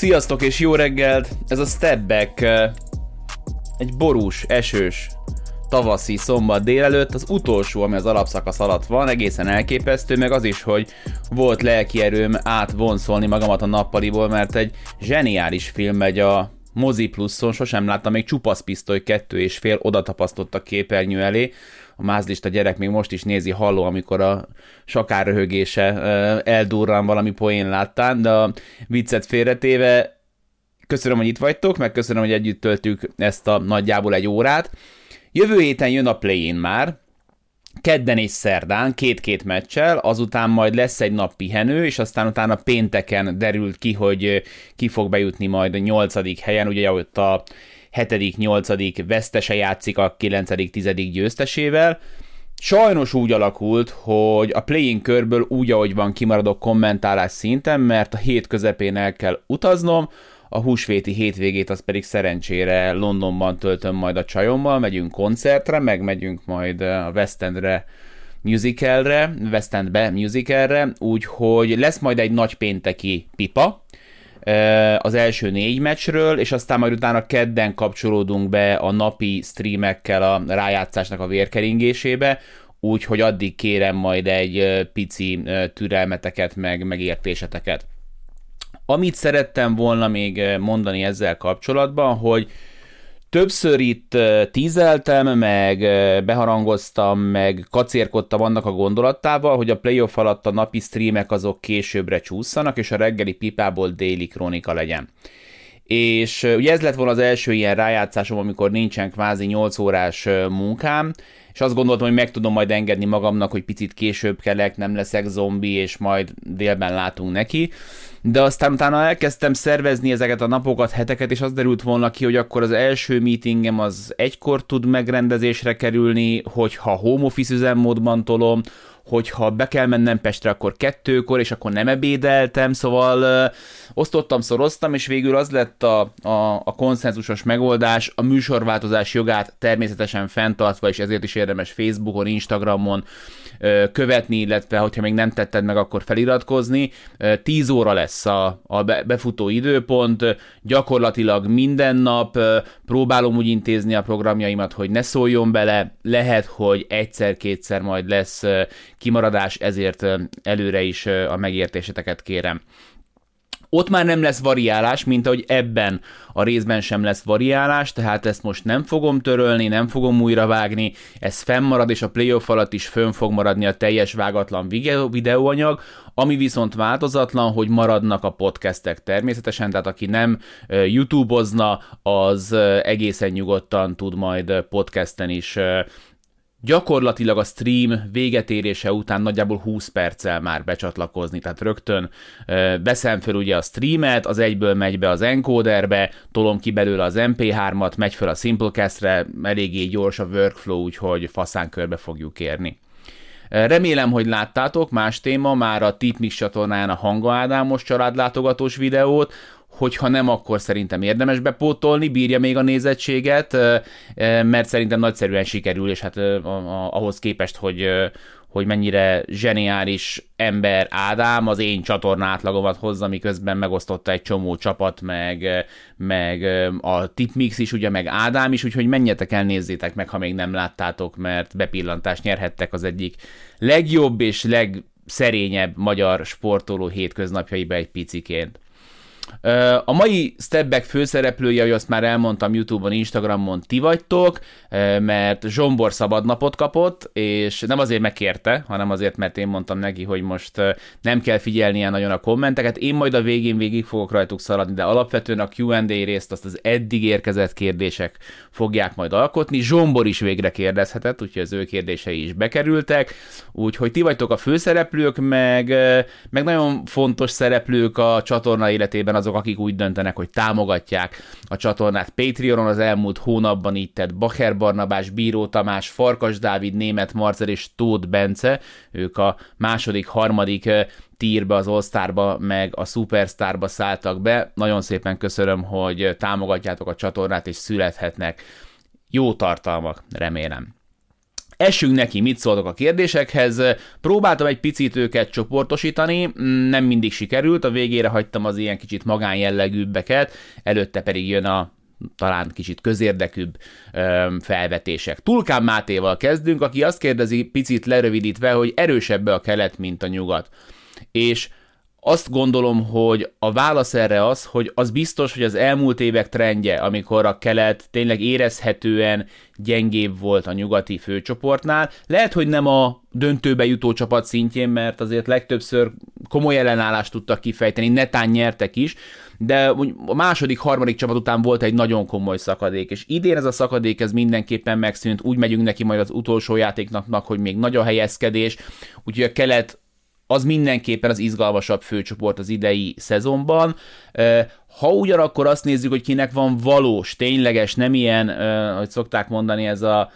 Sziasztok és jó reggelt! Ez a Step Back egy borús, esős, tavaszi szombat délelőtt, az utolsó, ami az alapszakasz alatt van, egészen elképesztő, meg az is, hogy volt lelki erőm átvonszolni magamat a nappaliból, mert egy zseniális film megy a Mozi Pluszon, sosem láttam, még Csupasz Pisztoly kettő és fél oda tapasztott a képernyő elé, a mázlista gyerek még most is nézi halló, amikor a sakár röhögése eldurran valami poén láttán, de a viccet félretéve köszönöm, hogy itt vagytok, meg köszönöm, hogy együtt töltük ezt a nagyjából egy órát. Jövő héten jön a play már, kedden és szerdán, két-két meccsel, azután majd lesz egy nap pihenő, és aztán utána pénteken derült ki, hogy ki fog bejutni majd a nyolcadik helyen, ugye ott a hetedik, nyolcadik vesztese játszik a kilencedik, tizedik győztesével. Sajnos úgy alakult, hogy a playing körből úgy, ahogy van, kimaradok kommentálás szinten, mert a hét közepén el kell utaznom, a húsvéti hétvégét az pedig szerencsére Londonban töltöm majd a csajommal, megyünk koncertre, meg megyünk majd a West Endre musicalre, West Endbe musicalre, úgyhogy lesz majd egy nagy pénteki pipa, az első négy meccsről, és aztán majd utána kedden kapcsolódunk be a napi streamekkel a rájátszásnak a vérkeringésébe, úgyhogy addig kérem majd egy pici türelmeteket, meg megértéseteket. Amit szerettem volna még mondani ezzel kapcsolatban, hogy Többször itt tízeltem, meg beharangoztam, meg kacérkodtam annak a gondolatával, hogy a playoff alatt a napi streamek azok későbbre csúszanak, és a reggeli pipából déli krónika legyen. És ugye ez lett volna az első ilyen rájátszásom, amikor nincsen kvázi 8 órás munkám, és azt gondoltam, hogy meg tudom majd engedni magamnak, hogy picit később kelek, nem leszek zombi, és majd délben látunk neki de aztán utána elkezdtem szervezni ezeket a napokat, heteket, és az derült volna ki, hogy akkor az első meetingem az egykor tud megrendezésre kerülni, hogyha home office üzemmódban tolom, hogyha be kell mennem Pestre, akkor kettőkor, és akkor nem ebédeltem, szóval ö, osztottam, szoroztam, és végül az lett a, a, a konszenzusos megoldás, a műsorváltozás jogát természetesen fenntartva, és ezért is érdemes Facebookon, Instagramon követni, illetve hogyha még nem tetted meg, akkor feliratkozni. 10 óra lesz a, a befutó időpont, gyakorlatilag minden nap próbálom úgy intézni a programjaimat, hogy ne szóljon bele, lehet, hogy egyszer-kétszer majd lesz kimaradás, ezért előre is a megértéseteket kérem. Ott már nem lesz variálás, mint ahogy ebben a részben sem lesz variálás, tehát ezt most nem fogom törölni, nem fogom újra vágni, ez fennmarad, és a playoff alatt is fönn fog maradni a teljes vágatlan videó, videóanyag, ami viszont változatlan, hogy maradnak a podcastek természetesen, tehát aki nem YouTube-ozna, az egészen nyugodtan tud majd podcasten is gyakorlatilag a stream végetérése után nagyjából 20 perccel már becsatlakozni, tehát rögtön veszem föl ugye a streamet, az egyből megy be az encoderbe, tolom ki belőle az MP3-at, megy föl a Simplecast-re, eléggé gyors a workflow, úgyhogy faszán körbe fogjuk érni. Remélem, hogy láttátok, más téma, már a Tipmix csatornán a Hanga Ádámos családlátogatós videót, hogyha nem, akkor szerintem érdemes bepótolni, bírja még a nézettséget, mert szerintem nagyszerűen sikerül, és hát ahhoz képest, hogy hogy mennyire zseniális ember Ádám, az én csatorna átlagomat hozza, miközben megosztotta egy csomó csapat, meg, meg a Tipmix is, ugye, meg Ádám is, úgyhogy menjetek el, nézzétek meg, ha még nem láttátok, mert bepillantást nyerhettek az egyik legjobb és legszerényebb magyar sportoló hétköznapjaiba egy piciként. A mai Stepback főszereplője, hogy azt már elmondtam Youtube-on, Instagramon, ti vagytok, mert Zsombor szabadnapot kapott, és nem azért megkérte, hanem azért, mert én mondtam neki, hogy most nem kell figyelnie nagyon a kommenteket, én majd a végén végig fogok rajtuk szaladni, de alapvetően a Q&A részt azt az eddig érkezett kérdések fogják majd alkotni. Zsombor is végre kérdezhetett, úgyhogy az ő kérdései is bekerültek, úgyhogy ti vagytok a főszereplők, meg, meg nagyon fontos szereplők a csatorna életében azok, akik úgy döntenek, hogy támogatják a csatornát Patreonon az elmúlt hónapban így tett Bacher Barnabás, Bíró Tamás, Farkas Dávid, Német Marcel és Tóth Bence, ők a második, harmadik tírbe, az all meg a Superstarba szálltak be. Nagyon szépen köszönöm, hogy támogatjátok a csatornát, és születhetnek jó tartalmak, remélem. Essünk neki, mit szóltok a kérdésekhez. Próbáltam egy picit őket csoportosítani, nem mindig sikerült, a végére hagytam az ilyen kicsit magánjellegűbbeket, előtte pedig jön a talán kicsit közérdekűbb ö, felvetések. Tulkán Mátéval kezdünk, aki azt kérdezi picit lerövidítve, hogy erősebb a kelet, mint a nyugat. És azt gondolom, hogy a válasz erre az, hogy az biztos, hogy az elmúlt évek trendje, amikor a kelet tényleg érezhetően gyengébb volt a nyugati főcsoportnál. Lehet, hogy nem a döntőbe jutó csapat szintjén, mert azért legtöbbször komoly ellenállást tudtak kifejteni, netán nyertek is, de a második, harmadik csapat után volt egy nagyon komoly szakadék, és idén ez a szakadék ez mindenképpen megszűnt, úgy megyünk neki majd az utolsó játéknak, hogy még nagy a helyezkedés, úgyhogy a kelet az mindenképpen az izgalmasabb főcsoport az idei szezonban. Ha ugyanakkor azt nézzük, hogy kinek van valós, tényleges, nem ilyen, hogy szokták mondani, ez a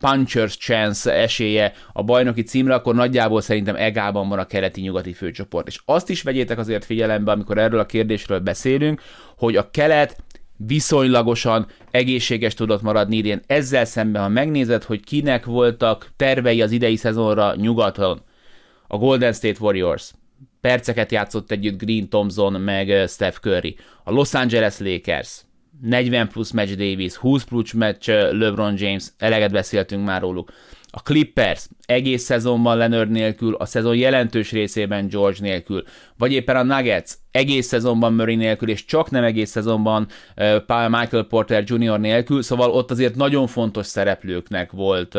puncher's chance esélye a bajnoki címre, akkor nagyjából szerintem egában van a keleti-nyugati főcsoport. És azt is vegyétek azért figyelembe, amikor erről a kérdésről beszélünk, hogy a kelet viszonylagosan egészséges tudott maradni idén. Ezzel szemben, ha megnézed, hogy kinek voltak tervei az idei szezonra nyugaton, a Golden State Warriors, perceket játszott együtt Green Thompson meg Steph Curry, a Los Angeles Lakers, 40 plusz match Davis, 20 plusz match LeBron James, eleget beszéltünk már róluk. A Clippers egész szezonban Leonard nélkül, a szezon jelentős részében George nélkül, vagy éppen a Nuggets egész szezonban Murray nélkül, és csak nem egész szezonban Michael Porter Jr. nélkül, szóval ott azért nagyon fontos szereplőknek volt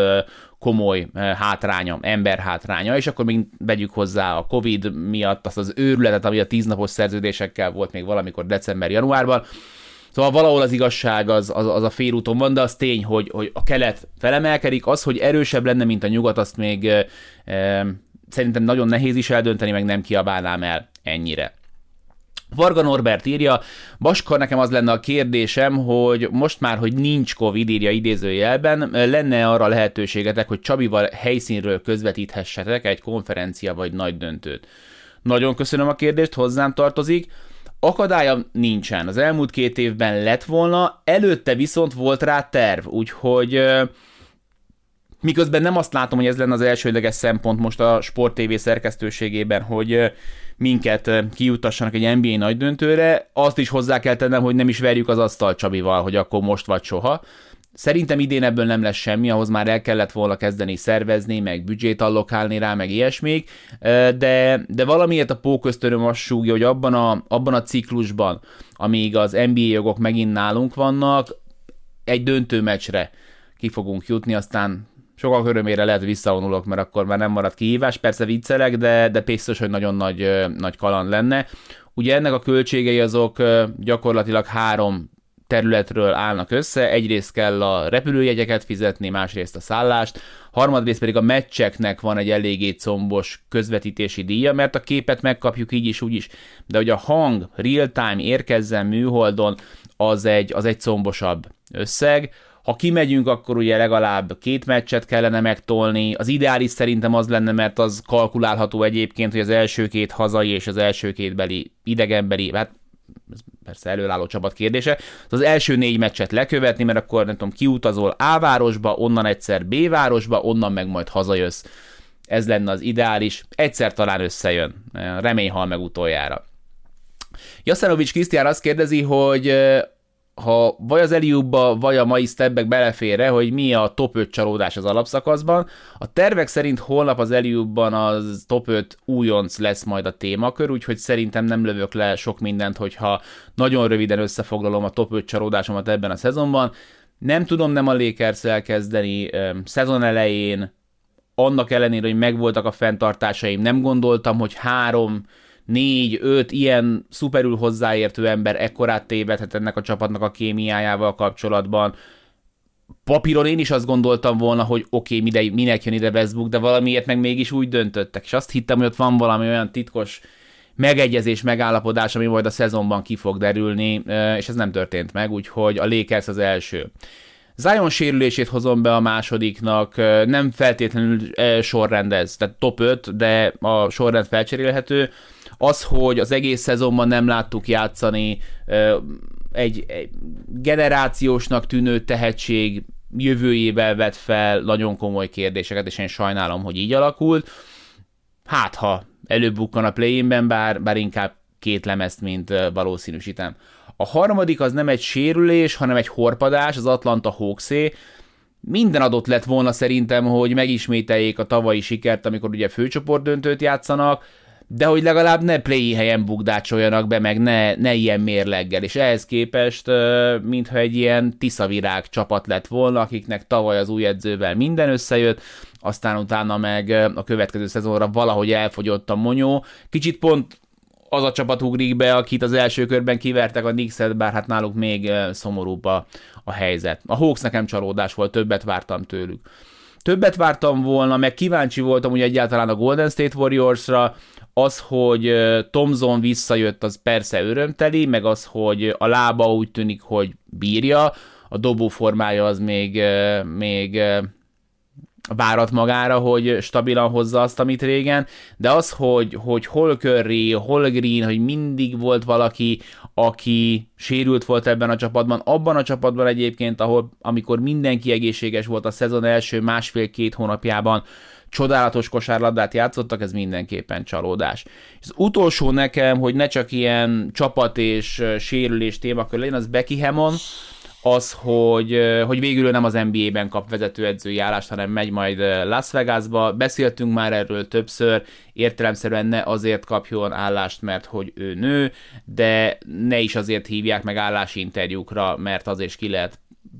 komoly hátránya, ember hátránya, és akkor még vegyük hozzá a Covid miatt azt az őrületet, ami a tíznapos szerződésekkel volt még valamikor december-januárban, Szóval valahol az igazság az, az, az a félúton van, de az tény, hogy, hogy a kelet felemelkedik, az, hogy erősebb lenne, mint a nyugat, azt még e, szerintem nagyon nehéz is eldönteni, meg nem kiabálnám el ennyire. Varga Norbert írja, Baskar, nekem az lenne a kérdésem, hogy most már, hogy nincs Covid, írja idézőjelben, lenne arra lehetőségetek, hogy Csabival helyszínről közvetíthessetek egy konferencia vagy nagy döntőt. Nagyon köszönöm a kérdést, hozzám tartozik. Akadálya nincsen. Az elmúlt két évben lett volna, előtte viszont volt rá terv, úgyhogy miközben nem azt látom, hogy ez lenne az elsődleges szempont most a Sport TV szerkesztőségében, hogy minket kijutassanak egy NBA nagy döntőre, azt is hozzá kell tennem, hogy nem is verjük az asztal Csabival, hogy akkor most vagy soha. Szerintem idén ebből nem lesz semmi, ahhoz már el kellett volna kezdeni szervezni, meg büdzsét allokálni rá, meg ilyesmik, de, de valamiért a póköztöröm azt súgja, hogy abban a, abban a ciklusban, amíg az NBA jogok megint nálunk vannak, egy döntő meccsre ki fogunk jutni, aztán sokak örömére lehet visszavonulok, mert akkor már nem marad kihívás, persze viccelek, de, de biztos, hogy nagyon nagy, nagy kaland lenne. Ugye ennek a költségei azok gyakorlatilag három területről állnak össze, egyrészt kell a repülőjegyeket fizetni, másrészt a szállást, harmadrészt pedig a meccseknek van egy eléggé combos közvetítési díja, mert a képet megkapjuk így is, úgy is, de hogy a hang real-time érkezzen műholdon, az egy, az egy combosabb összeg, ha kimegyünk, akkor ugye legalább két meccset kellene megtolni. Az ideális szerintem az lenne, mert az kalkulálható egyébként, hogy az első két hazai és az első két beli idegenbeli, hát ez persze előálló csapat kérdése, az első négy meccset lekövetni, mert akkor nem tudom, kiutazol A városba, onnan egyszer B városba, onnan meg majd hazajössz. Ez lenne az ideális. Egyszer talán összejön. Remény hal meg utoljára. Jaszanovics Krisztián azt kérdezi, hogy ha vagy az Eliubba, vagy a mai stebbek belefére, hogy mi a top 5 csalódás az alapszakaszban. A tervek szerint holnap az Eliubban az top 5 újonc lesz majd a témakör, úgyhogy szerintem nem lövök le sok mindent, hogyha nagyon röviden összefoglalom a top 5 csalódásomat ebben a szezonban. Nem tudom nem a Lakers elkezdeni szezon elején, annak ellenére, hogy megvoltak a fenntartásaim, nem gondoltam, hogy három négy, öt ilyen szuperül hozzáértő ember ekkorát tévedhet ennek a csapatnak a kémiájával kapcsolatban. Papíron én is azt gondoltam volna, hogy oké, okay, minek jön ide Westbrook, de valamiért meg mégis úgy döntöttek, és azt hittem, hogy ott van valami olyan titkos megegyezés, megállapodás, ami majd a szezonban ki fog derülni, és ez nem történt meg, úgyhogy a Lakers az első. Zion sérülését hozom be a másodiknak, nem feltétlenül sorrendez, tehát top 5, de a sorrend felcserélhető. Az, hogy az egész szezonban nem láttuk játszani egy, egy generációsnak tűnő tehetség jövőjével vet fel nagyon komoly kérdéseket, és én sajnálom, hogy így alakult. Hát, ha előbb-bukkan a play bár, bár inkább két lemezt, mint valószínűsítem. A harmadik az nem egy sérülés, hanem egy horpadás, az Atlanta Hawksé. Minden adott lett volna szerintem, hogy megismételjék a tavalyi sikert, amikor ugye főcsoport döntőt játszanak, de hogy legalább ne play helyen bukdácsoljanak be, meg ne, ne ilyen mérleggel, és ehhez képest, mintha egy ilyen tiszavirág csapat lett volna, akiknek tavaly az új edzővel minden összejött, aztán utána meg a következő szezonra valahogy elfogyott a monyó. Kicsit pont az a csapat ugrik be, akit az első körben kivertek a Knicks-et, bár hát náluk még szomorúbb a, a helyzet. A Hawks nekem csalódás volt, többet vártam tőlük. Többet vártam volna, meg kíváncsi voltam ugye egyáltalán a Golden State Warriors-ra, az, hogy Tomzon visszajött, az persze örömteli, meg az, hogy a lába úgy tűnik, hogy bírja, a dobó formája az még, még várat magára, hogy stabilan hozza azt, amit régen, de az, hogy, hogy hol Curry, hol Green, hogy mindig volt valaki, aki sérült volt ebben a csapatban, abban a csapatban egyébként, ahol amikor mindenki egészséges volt a szezon első másfél-két hónapjában, csodálatos kosárlabdát játszottak, ez mindenképpen csalódás. Az utolsó nekem, hogy ne csak ilyen csapat és sérülés témakör legyen, az Becky Hammond, az, hogy, hogy végül ő nem az NBA-ben kap vezetőedzői állást, hanem megy majd Las Vegasba. Beszéltünk már erről többször, értelemszerűen ne azért kapjon állást, mert hogy ő nő, de ne is azért hívják meg állásinterjúkra, mert azért ki lehet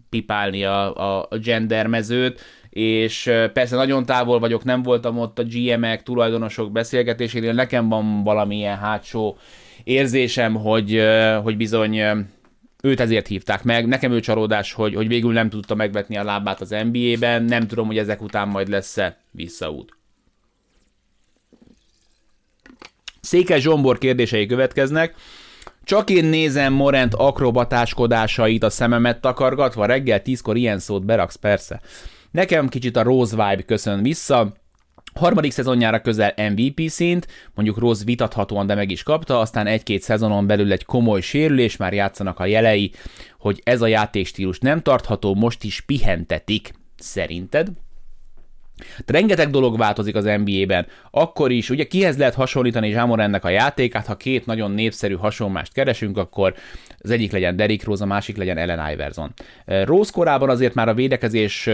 pipálni a, a gender mezőt, és persze nagyon távol vagyok, nem voltam ott a GM-ek, tulajdonosok beszélgetésénél, nekem van valamilyen hátsó érzésem, hogy, hogy bizony őt ezért hívták meg. Nekem ő csalódás, hogy, hogy végül nem tudta megvetni a lábát az NBA-ben, nem tudom, hogy ezek után majd lesz-e visszaút. Székely Zsombor kérdései következnek. Csak én nézem Morent akrobatáskodásait a szememet takargatva, reggel tízkor ilyen szót beraksz, persze. Nekem kicsit a Rose vibe köszön vissza, Harmadik szezonjára közel MVP szint, mondjuk Rose vitathatóan, de meg is kapta, aztán egy-két szezonon belül egy komoly sérülés, már játszanak a jelei, hogy ez a játékstílus nem tartható, most is pihentetik. Szerinted? De rengeteg dolog változik az NBA-ben. Akkor is, ugye kihez lehet hasonlítani Zsámorennek a játékát, ha két nagyon népszerű hasonlást keresünk, akkor az egyik legyen Derrick Rose, a másik legyen Ellen Iverson. Rose korában azért már a védekezés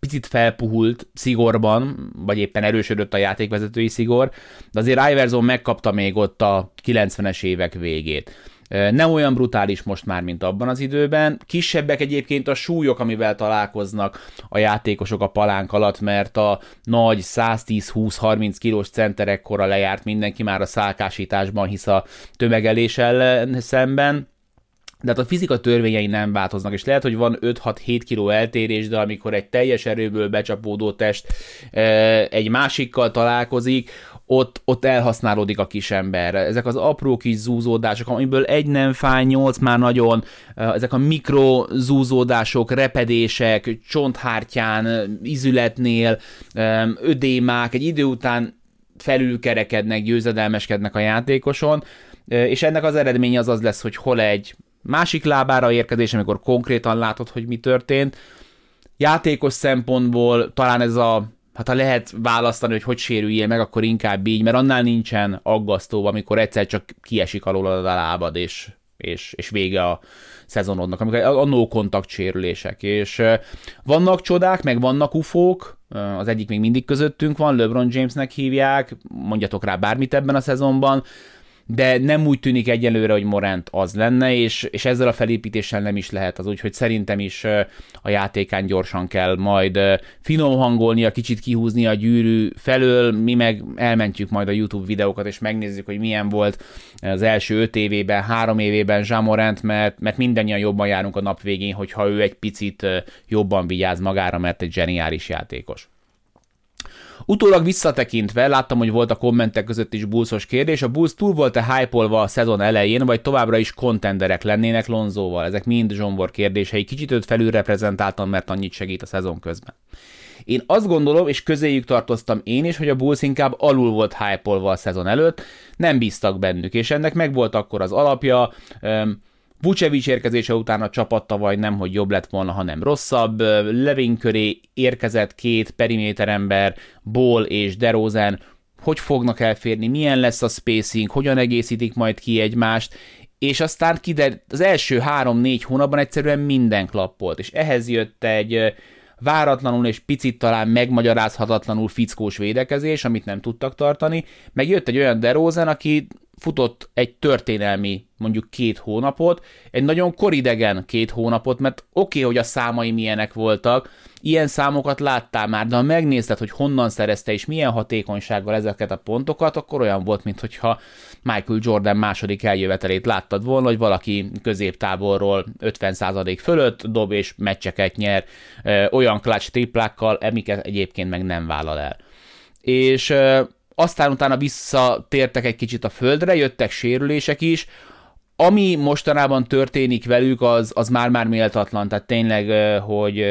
picit felpuhult szigorban, vagy éppen erősödött a játékvezetői szigor, de azért Iverson megkapta még ott a 90-es évek végét. Nem olyan brutális most már, mint abban az időben. Kisebbek egyébként a súlyok, amivel találkoznak a játékosok a palánk alatt, mert a nagy 110-20-30 kilós centerekkora lejárt mindenki már a szálkásításban, hisz a tömegelés ellen szemben de hát a fizika törvényei nem változnak, és lehet, hogy van 5-6-7 kiló eltérés, de amikor egy teljes erőből becsapódó test egy másikkal találkozik, ott, ott elhasználódik a kis ember. Ezek az apró kis zúzódások, amiből egy nem fáj, nyolc már nagyon, ezek a mikro zúzódások, repedések, csonthártyán, izületnél, ödémák, egy idő után felülkerekednek, győzedelmeskednek a játékoson, és ennek az eredménye az az lesz, hogy hol egy másik lábára érkezés, amikor konkrétan látod, hogy mi történt. Játékos szempontból talán ez a, hát ha lehet választani, hogy hogy sérüljél meg, akkor inkább így, mert annál nincsen aggasztó, amikor egyszer csak kiesik alól a lábad, és, és, és vége a szezonodnak, amikor a no kontakt sérülések, és vannak csodák, meg vannak ufók, az egyik még mindig közöttünk van, LeBron Jamesnek hívják, mondjatok rá bármit ebben a szezonban, de nem úgy tűnik egyelőre, hogy Morant az lenne, és, és ezzel a felépítéssel nem is lehet az, úgyhogy szerintem is a játékán gyorsan kell majd finom hangolni, a kicsit kihúzni a gyűrű felől, mi meg elmentjük majd a YouTube videókat, és megnézzük, hogy milyen volt az első öt évében, három évében Zsamorant, mert, mert mindannyian jobban járunk a nap végén, hogyha ő egy picit jobban vigyáz magára, mert egy zseniális játékos. Utólag visszatekintve láttam, hogy volt a kommentek között is Bullsos kérdés, a Bulls túl volt-e hype a szezon elején, vagy továbbra is kontenderek lennének Lonzóval? Ezek mind Zsombor kérdései. Kicsit őt felül reprezentáltam, mert annyit segít a szezon közben. Én azt gondolom, és közéjük tartoztam én is, hogy a Bulls inkább alul volt hype a szezon előtt, nem bíztak bennük, és ennek meg volt akkor az alapja, Vucevic érkezése után a csapat tavaly nem, hogy jobb lett volna, hanem rosszabb. Levin köré érkezett két periméterember, Ball és DeRozan, hogy fognak elférni, milyen lesz a spacing, hogyan egészítik majd ki egymást, és aztán kider, az első három-négy hónapban egyszerűen minden klappolt, és ehhez jött egy váratlanul és picit talán megmagyarázhatatlanul fickós védekezés, amit nem tudtak tartani, meg jött egy olyan DeRozan, aki futott egy történelmi mondjuk két hónapot, egy nagyon koridegen két hónapot, mert oké, okay, hogy a számai milyenek voltak, ilyen számokat láttál már, de ha megnézted, hogy honnan szerezte és milyen hatékonysággal ezeket a pontokat, akkor olyan volt, mintha Michael Jordan második eljövetelét láttad volna, hogy valaki középtávolról 50% fölött dob és meccseket nyer olyan clutch triplákkal, amiket egyébként meg nem vállal el. És aztán utána visszatértek egy kicsit a földre, jöttek sérülések is, ami mostanában történik velük, az, az már-már méltatlan, tehát tényleg, hogy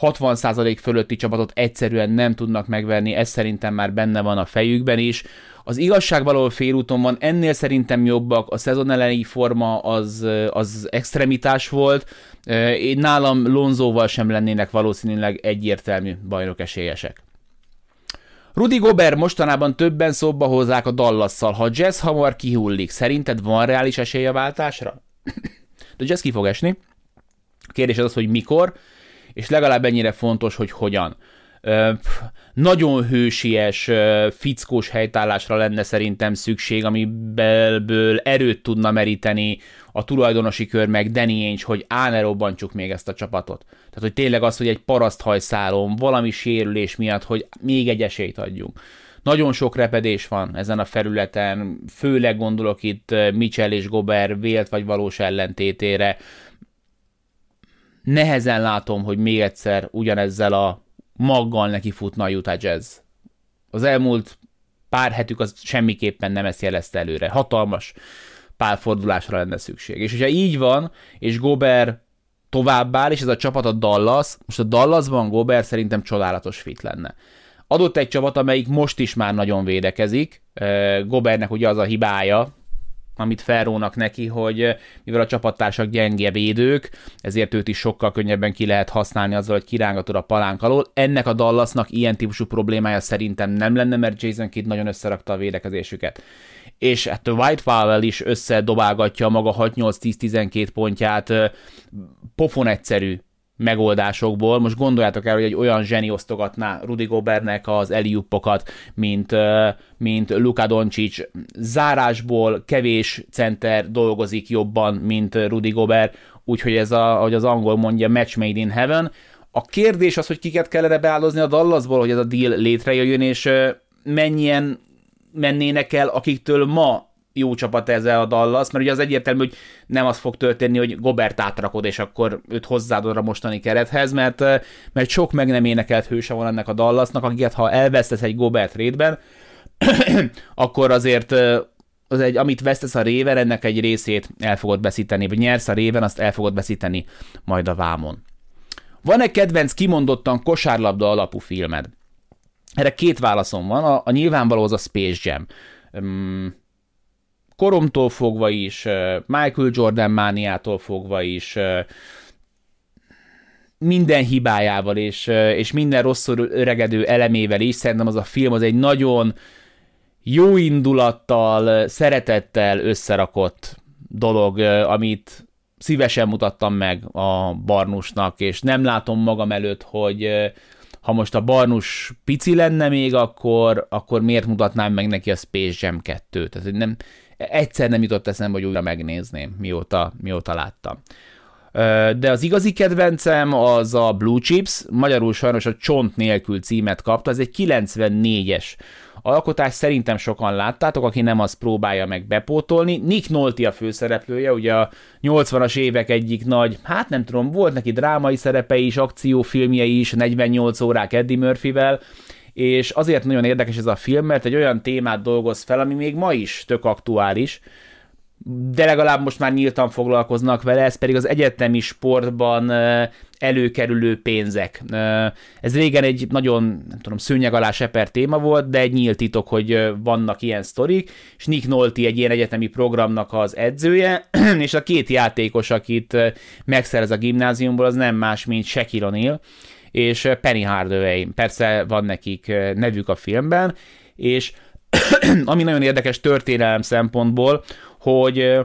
60% fölötti csapatot egyszerűen nem tudnak megverni, ez szerintem már benne van a fejükben is. Az igazság való félúton van, ennél szerintem jobbak, a szezon elejé forma az, az extremitás volt, én nálam Lonzóval sem lennének valószínűleg egyértelmű bajnok esélyesek. Rudy Gobert mostanában többen szóba hozzák a Dallasszal. Ha Jazz hamar kihullik, szerinted van reális esély a váltásra? De Jazz ki fog esni. A kérdés az az, hogy mikor, és legalább ennyire fontos, hogy hogyan. Ö, nagyon hősies, fickós helytállásra lenne szerintem szükség, amiből erőt tudna meríteni a tulajdonosi kör meg Danny Ainge, hogy á, robbantsuk még ezt a csapatot. Tehát, hogy tényleg az, hogy egy paraszthajszálon, valami sérülés miatt, hogy még egy esélyt adjunk. Nagyon sok repedés van ezen a felületen, főleg gondolok itt Mitchell és Gobert vélt vagy valós ellentétére. Nehezen látom, hogy még egyszer ugyanezzel a maggal neki futna a Utah Jazz. Az elmúlt pár hetük az semmiképpen nem ezt jelezte előre. Hatalmas pálfordulásra lenne szükség. És hogyha így van, és Gober továbbáll, és ez a csapat a Dallas, most a Dallasban Gober szerintem csodálatos fit lenne. Adott egy csapat, amelyik most is már nagyon védekezik, Gobernek ugye az a hibája, amit felrónak neki, hogy mivel a csapattársak gyenge védők, ezért őt is sokkal könnyebben ki lehet használni azzal, hogy kirángatod a palánk alól. Ennek a Dallasnak ilyen típusú problémája szerintem nem lenne, mert Jason Kidd nagyon összerakta a védekezésüket és hát White Powell is összedobálgatja maga 6-8-10-12 pontját pofon egyszerű megoldásokból. Most gondoljátok el, hogy egy olyan zseni osztogatná Rudy Gobernek az eliuppokat, mint, mint Luka Doncic. Zárásból kevés center dolgozik jobban, mint Rudy Gobert, úgyhogy ez, a, ahogy az angol mondja, match made in heaven. A kérdés az, hogy kiket kellene beállozni a Dallasból, hogy ez a deal létrejöjjön, és mennyien mennének el, akiktől ma jó csapat ez a Dallas, mert ugye az egyértelmű, hogy nem az fog történni, hogy Gobert átrakod, és akkor őt hozzáadod a mostani kerethez, mert, mert sok meg nem énekelt hőse van ennek a Dallasnak, akiket ha elvesztesz egy Gobert rétben, akkor azért az egy, amit vesztesz a réven, ennek egy részét el fogod veszíteni, vagy nyersz a réven, azt el fogod veszíteni majd a vámon. Van-e kedvenc kimondottan kosárlabda alapú filmed? Erre két válaszom van, a, a nyilvánvaló az a Space Jam. Um, koromtól fogva is, Michael Jordan mániától fogva is, minden hibájával és, és minden rosszul öregedő elemével is, szerintem az a film az egy nagyon jó indulattal, szeretettel összerakott dolog, amit szívesen mutattam meg a Barnusnak, és nem látom magam előtt, hogy, ha most a Barnus pici lenne még, akkor, akkor miért mutatnám meg neki a Space Jam 2-t? Tehát nem, egyszer nem jutott eszembe, hogy újra megnézném, mióta, mióta láttam. De az igazi kedvencem az a Blue Chips, magyarul sajnos a Csont nélkül címet kapta, ez egy 94-es alkotás szerintem sokan láttátok, aki nem, az próbálja meg bepótolni. Nick Nolte a főszereplője, ugye a 80-as évek egyik nagy, hát nem tudom, volt neki drámai szerepe is, akciófilmje is, 48 órák Eddie Murphyvel, és azért nagyon érdekes ez a film, mert egy olyan témát dolgoz fel, ami még ma is tök aktuális, de legalább most már nyíltan foglalkoznak vele, ez pedig az egyetemi sportban előkerülő pénzek. Ez régen egy nagyon, nem tudom, szőnyeg alá seper téma volt, de egy nyílt titok, hogy vannak ilyen sztorik, és Nick Nolte egy ilyen egyetemi programnak az edzője, és a két játékos, akit megszerez a gimnáziumból, az nem más, mint Shaquille O'Neal, és Penny Hardaway. Persze van nekik nevük a filmben, és ami nagyon érdekes történelem szempontból, hogy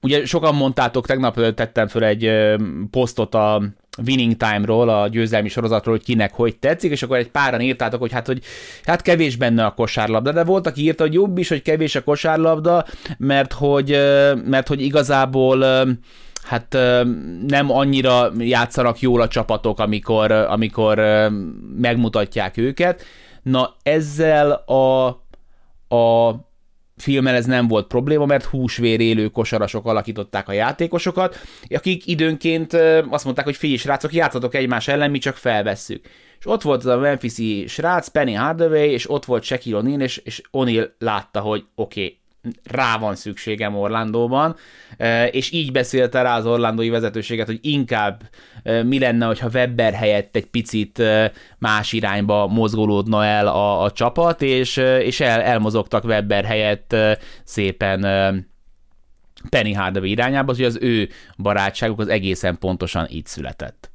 ugye sokan mondtátok, tegnap tettem föl egy posztot a Winning Time-ról, a győzelmi sorozatról, hogy kinek hogy tetszik, és akkor egy páran írtátok, hogy hát, hogy hát kevés benne a kosárlabda, de volt, aki írta, hogy jobb is, hogy kevés a kosárlabda, mert hogy, mert hogy igazából hát nem annyira játszanak jól a csapatok, amikor, amikor megmutatják őket. Na ezzel a, a filmmel ez nem volt probléma, mert húsvér élő kosarasok alakították a játékosokat, akik időnként azt mondták, hogy figyelj srácok, játszatok egymás ellen, mi csak felvesszük. És ott volt az a Memphisi srác, Penny Hardaway, és ott volt Shaquille O'Neal, és, és O'Neal látta, hogy oké, okay, rá van szükségem Orlandóban, és így beszélte rá az orlandói vezetőséget, hogy inkább mi lenne, hogyha Webber helyett egy picit más irányba mozgolódna el a, a csapat, és, és el, elmozogtak Webber helyett szépen Penny Hardaway irányába, hogy az ő barátságuk az egészen pontosan így született.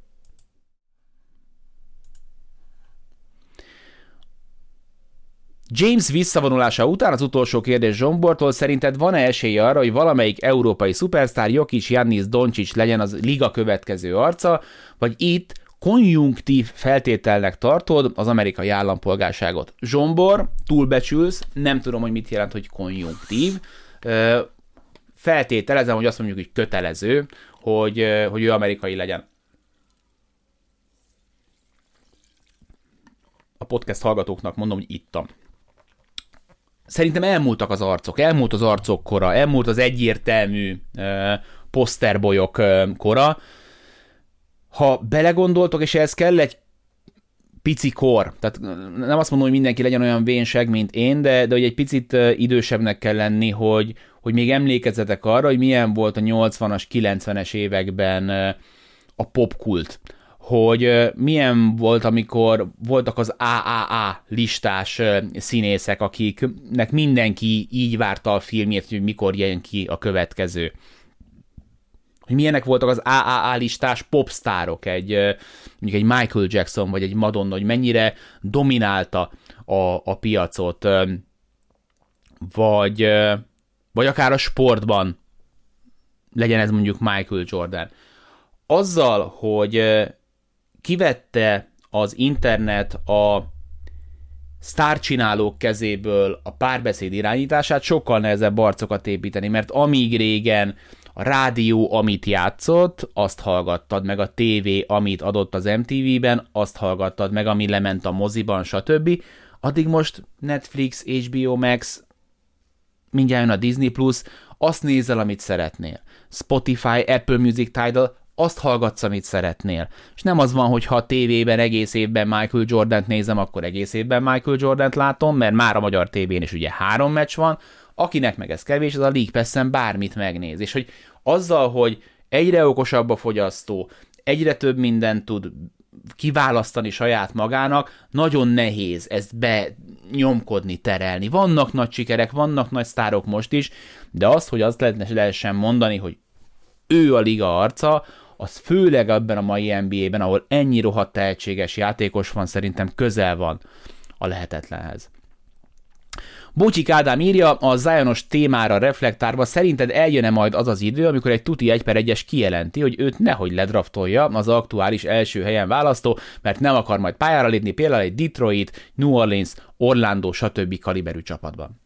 James visszavonulása után az utolsó kérdés Zsombortól szerinted van-e esélye arra, hogy valamelyik európai szupersztár Jokic Jannis Doncsics legyen az liga következő arca, vagy itt konjunktív feltételnek tartod az amerikai állampolgárságot. Zsombor, túlbecsülsz, nem tudom, hogy mit jelent, hogy konjunktív. Feltételezem, hogy azt mondjuk, hogy kötelező, hogy, hogy ő amerikai legyen. A podcast hallgatóknak mondom, hogy ittam szerintem elmúltak az arcok, elmúlt az arcok kora, elmúlt az egyértelmű uh, poszterbolyok uh, kora. Ha belegondoltok, és ehhez kell egy pici kor, tehát nem azt mondom, hogy mindenki legyen olyan vénseg, mint én, de, de hogy egy picit idősebbnek kell lenni, hogy, hogy még emlékezzetek arra, hogy milyen volt a 80-as, 90-es években a popkult hogy milyen volt, amikor voltak az AAA listás színészek, akiknek mindenki így várta a filmjét, hogy mikor jön ki a következő. Hogy milyenek voltak az AAA listás popstárok, egy, mondjuk egy Michael Jackson vagy egy Madonna, hogy mennyire dominálta a, a piacot, vagy, vagy akár a sportban legyen ez mondjuk Michael Jordan. Azzal, hogy kivette az internet a sztárcsinálók kezéből a párbeszéd irányítását, sokkal nehezebb arcokat építeni, mert amíg régen a rádió, amit játszott, azt hallgattad, meg a tévé, amit adott az MTV-ben, azt hallgattad, meg ami lement a moziban, stb. Addig most Netflix, HBO Max, mindjárt jön a Disney Plus, azt nézel, amit szeretnél. Spotify, Apple Music Tidal, azt hallgatsz, amit szeretnél. És nem az van, hogy ha a tévében egész évben Michael Jordan-t nézem, akkor egész évben Michael Jordan-t látom, mert már a magyar tévén is ugye három meccs van, akinek meg ez kevés, az a League pass bármit megnéz. És hogy azzal, hogy egyre okosabb a fogyasztó, egyre több mindent tud kiválasztani saját magának, nagyon nehéz ezt benyomkodni, terelni. Vannak nagy sikerek, vannak nagy sztárok most is, de az, hogy azt lehessen mondani, hogy ő a liga arca, az főleg ebben a mai NBA-ben, ahol ennyi rohadt tehetséges játékos van, szerintem közel van a lehetetlenhez. Bocsik Ádám írja, a Zionos témára reflektárva szerinted eljön-e majd az az idő, amikor egy tuti 1 per 1-es kijelenti, hogy őt nehogy ledraftolja az aktuális első helyen választó, mert nem akar majd pályára lépni például egy Detroit, New Orleans, Orlando, stb. kaliberű csapatban.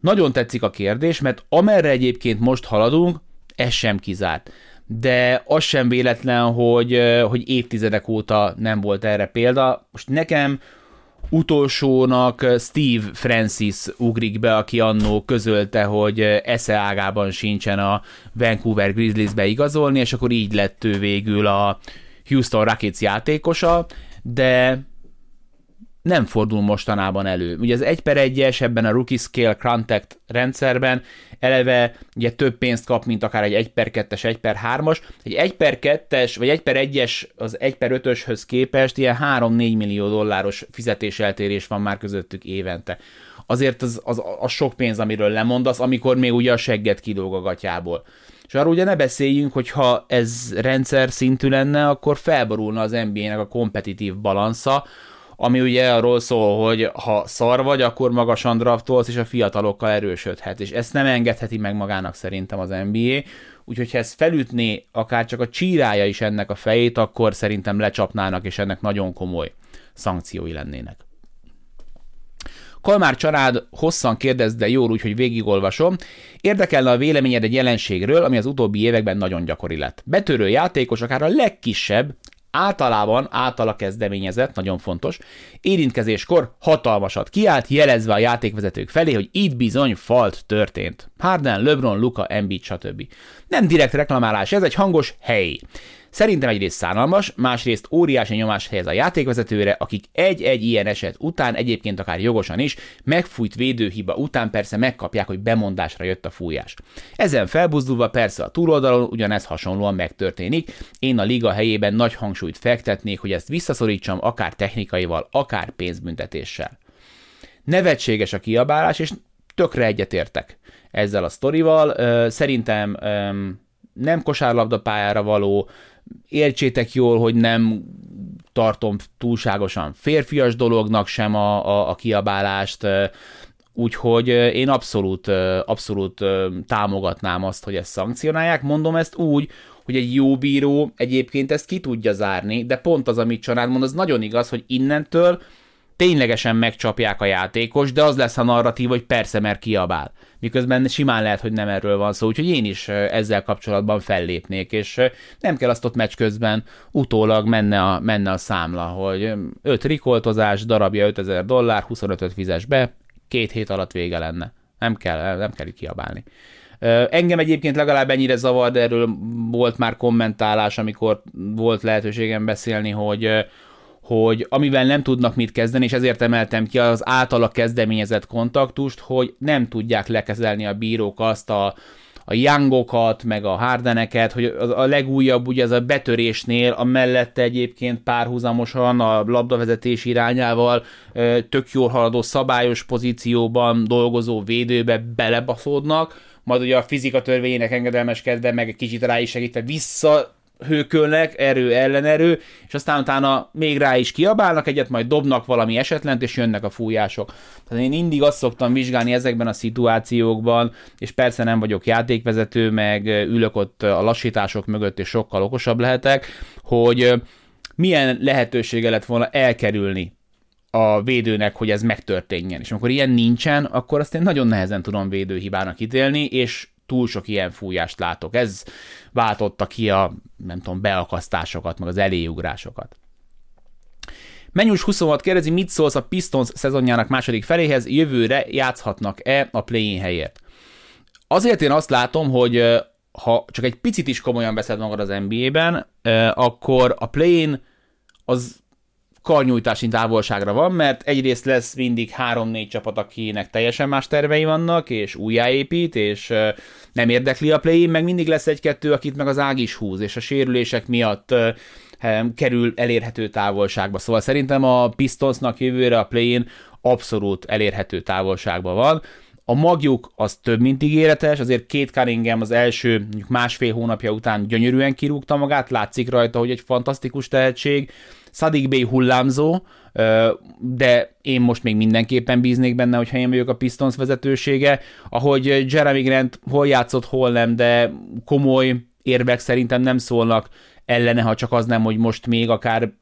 Nagyon tetszik a kérdés, mert amerre egyébként most haladunk, ez sem kizárt de az sem véletlen, hogy, hogy évtizedek óta nem volt erre példa. Most nekem utolsónak Steve Francis ugrik be, aki annó közölte, hogy esze ágában sincsen a Vancouver Grizzliesbe igazolni, és akkor így lett ő végül a Houston Rockets játékosa, de nem fordul mostanában elő. Ugye az 1 per 1-es ebben a Rookie Scale Contact rendszerben eleve ugye több pénzt kap, mint akár egy 1 per 2-es, 1 per 3-as. Egy 1 per 2-es vagy 1 per 1-es az 1 per 5-öshöz képest ilyen 3-4 millió dolláros fizetéseltérés van már közöttük évente. Azért az, az, az sok pénz, amiről lemondasz, amikor még ugye a segget kilóg a gatyából. És arról ugye ne beszéljünk, hogy ha ez rendszer szintű lenne, akkor felborulna az NBA-nek a kompetitív balansza, ami ugye arról szól, hogy ha szar vagy, akkor magasan draftolsz, és a fiatalokkal erősödhet, és ezt nem engedheti meg magának szerintem az NBA, úgyhogy ha ez felütné akár csak a csírája is ennek a fejét, akkor szerintem lecsapnának, és ennek nagyon komoly szankciói lennének. Kalmár család hosszan kérdez, de jól úgy, hogy végigolvasom. Érdekelne a véleményed egy jelenségről, ami az utóbbi években nagyon gyakori lett. Betörő játékos, akár a legkisebb, általában általa kezdeményezett, nagyon fontos, érintkezéskor hatalmasat kiállt, jelezve a játékvezetők felé, hogy itt bizony falt történt. Harden, LeBron, Luka, Embiid, stb. Nem direkt reklamálás, ez egy hangos hely. Szerintem egyrészt szánalmas, másrészt óriási nyomást helyez a játékvezetőre, akik egy-egy ilyen eset után, egyébként akár jogosan is, megfújt védőhiba után persze megkapják, hogy bemondásra jött a fújás. Ezen felbuzdulva persze a túloldalon ugyanez hasonlóan megtörténik. Én a liga helyében nagy hangsúlyt fektetnék, hogy ezt visszaszorítsam akár technikaival, akár pénzbüntetéssel. Nevetséges a kiabálás, és tökre egyetértek ezzel a sztorival. Szerintem nem kosárlabda pályára való, értsétek jól, hogy nem tartom túlságosan férfias dolognak sem a, a, a kiabálást, úgyhogy én abszolút, abszolút támogatnám azt, hogy ezt szankcionálják. Mondom ezt úgy, hogy egy jó bíró egyébként ezt ki tudja zárni, de pont az, amit Csanád mond, az nagyon igaz, hogy innentől ténylegesen megcsapják a játékos, de az lesz a narratív, hogy persze, mert kiabál. Miközben simán lehet, hogy nem erről van szó, úgyhogy én is ezzel kapcsolatban fellépnék, és nem kell azt ott meccs közben utólag menne a, menne a számla, hogy 5 rikoltozás, darabja 5000 dollár, 25-öt fizes be, két hét alatt vége lenne. Nem kell, nem kell kiabálni. Engem egyébként legalább ennyire zavar, de erről volt már kommentálás, amikor volt lehetőségem beszélni, hogy hogy amivel nem tudnak mit kezdeni, és ezért emeltem ki az általa kezdeményezett kontaktust, hogy nem tudják lekezelni a bírók azt a, a Youngokat, meg a Hardeneket, hogy a legújabb ugye ez a betörésnél, a mellette egyébként párhuzamosan a labdavezetés irányával tök jól haladó szabályos pozícióban dolgozó védőbe belebaszódnak, majd ugye a fizika törvényének engedelmeskedve, meg egy kicsit rá is segítve vissza hőkölnek, erő ellenerő, és aztán utána még rá is kiabálnak egyet, majd dobnak valami esetlent, és jönnek a fújások. Tehát én mindig azt szoktam vizsgálni ezekben a szituációkban, és persze nem vagyok játékvezető, meg ülök ott a lassítások mögött, és sokkal okosabb lehetek, hogy milyen lehetősége lett volna elkerülni a védőnek, hogy ez megtörténjen. És amikor ilyen nincsen, akkor azt én nagyon nehezen tudom védőhibának ítélni, és túl sok ilyen fújást látok. Ez váltotta ki a, nem tudom, beakasztásokat, meg az eléugrásokat. Menyus 26 kérdezi, mit szólsz a Pistons szezonjának második feléhez, jövőre játszhatnak-e a play helyért? Azért én azt látom, hogy ha csak egy picit is komolyan veszed magad az NBA-ben, akkor a play az karnyújtási távolságra van, mert egyrészt lesz mindig három-négy csapat, akinek teljesen más tervei vannak, és újjáépít, és nem érdekli a play meg mindig lesz egy-kettő, akit meg az ág is húz, és a sérülések miatt kerül elérhető távolságba. Szóval szerintem a Pistonsnak jövőre a play abszolút elérhető távolságban van. A magjuk az több, mint ígéretes, azért két Cunningham az első másfél hónapja után gyönyörűen kirúgta magát, látszik rajta, hogy egy fantasztikus tehetség, Sadik Bey hullámzó, de én most még mindenképpen bíznék benne, hogyha én vagyok a Pistons vezetősége. Ahogy Jeremy Grant hol játszott, hol nem, de komoly érvek szerintem nem szólnak ellene, ha csak az nem, hogy most még akár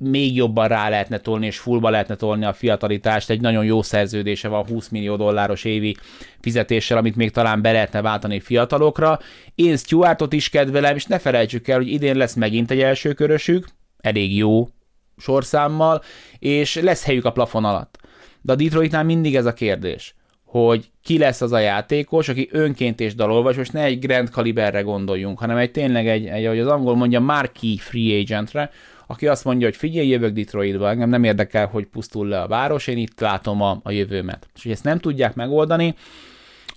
még jobban rá lehetne tolni, és fullba lehetne tolni a fiatalitást. Egy nagyon jó szerződése van, 20 millió dolláros évi fizetéssel, amit még talán be lehetne váltani fiatalokra. Én Stuartot is kedvelem, és ne felejtsük el, hogy idén lesz megint egy első körösük, elég jó sorszámmal, és lesz helyük a plafon alatt. De a Detroitnál mindig ez a kérdés, hogy ki lesz az a játékos, aki önként és dalolvas, most ne egy Grand Caliberre gondoljunk, hanem egy tényleg egy, egy ahogy az angol mondja, marquee free agentre, aki azt mondja, hogy figyelj, jövök Detroitba, engem nem érdekel, hogy pusztul le a város, én itt látom a, a jövőmet. És hogy ezt nem tudják megoldani,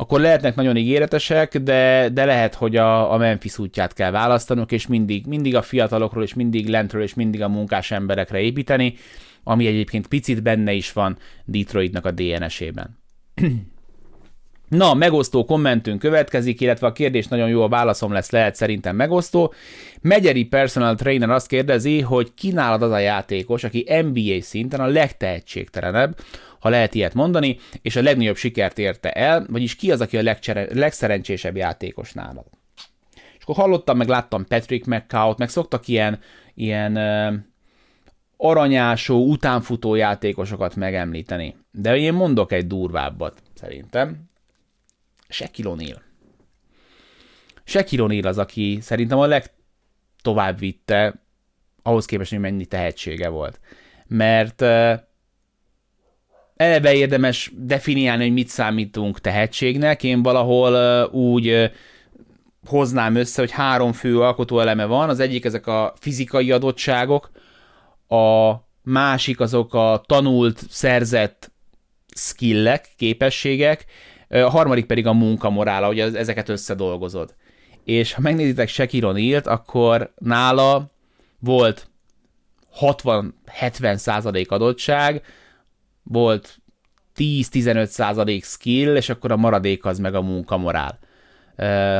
akkor lehetnek nagyon ígéretesek, de, de lehet, hogy a, a Memphis útját kell választanunk, és mindig, mindig a fiatalokról, és mindig lentről, és mindig a munkás emberekre építeni, ami egyébként picit benne is van Detroitnak a DNS-ében. Na, megosztó kommentünk következik, illetve a kérdés nagyon jó, a válaszom lesz, lehet szerintem megosztó. Megyeri personal trainer azt kérdezi, hogy kínálad az a játékos, aki NBA szinten a legtehetségtelenebb, ha lehet ilyet mondani, és a legnagyobb sikert érte el, vagyis ki az, aki a legcsere- legszerencsésebb játékos nálad. És akkor hallottam, meg láttam Patrick McCout, meg szoktak ilyen, ilyen uh, aranyásó, utánfutó játékosokat megemlíteni. De én mondok egy durvábbat, szerintem. Shaquille O'Neal. Az, aki szerintem a legtovább vitte ahhoz képest, hogy mennyi tehetsége volt. Mert uh, eleve érdemes definiálni, hogy mit számítunk tehetségnek. Én valahol úgy hoznám össze, hogy három fő alkotóeleme van. Az egyik ezek a fizikai adottságok, a másik azok a tanult, szerzett skillek, képességek, a harmadik pedig a munkamorála, hogy ezeket összedolgozod. És ha megnézitek Shaquille O'Neal-t, akkor nála volt 60-70 százalék adottság, volt 10-15 százalék skill, és akkor a maradék az meg a munkamorál.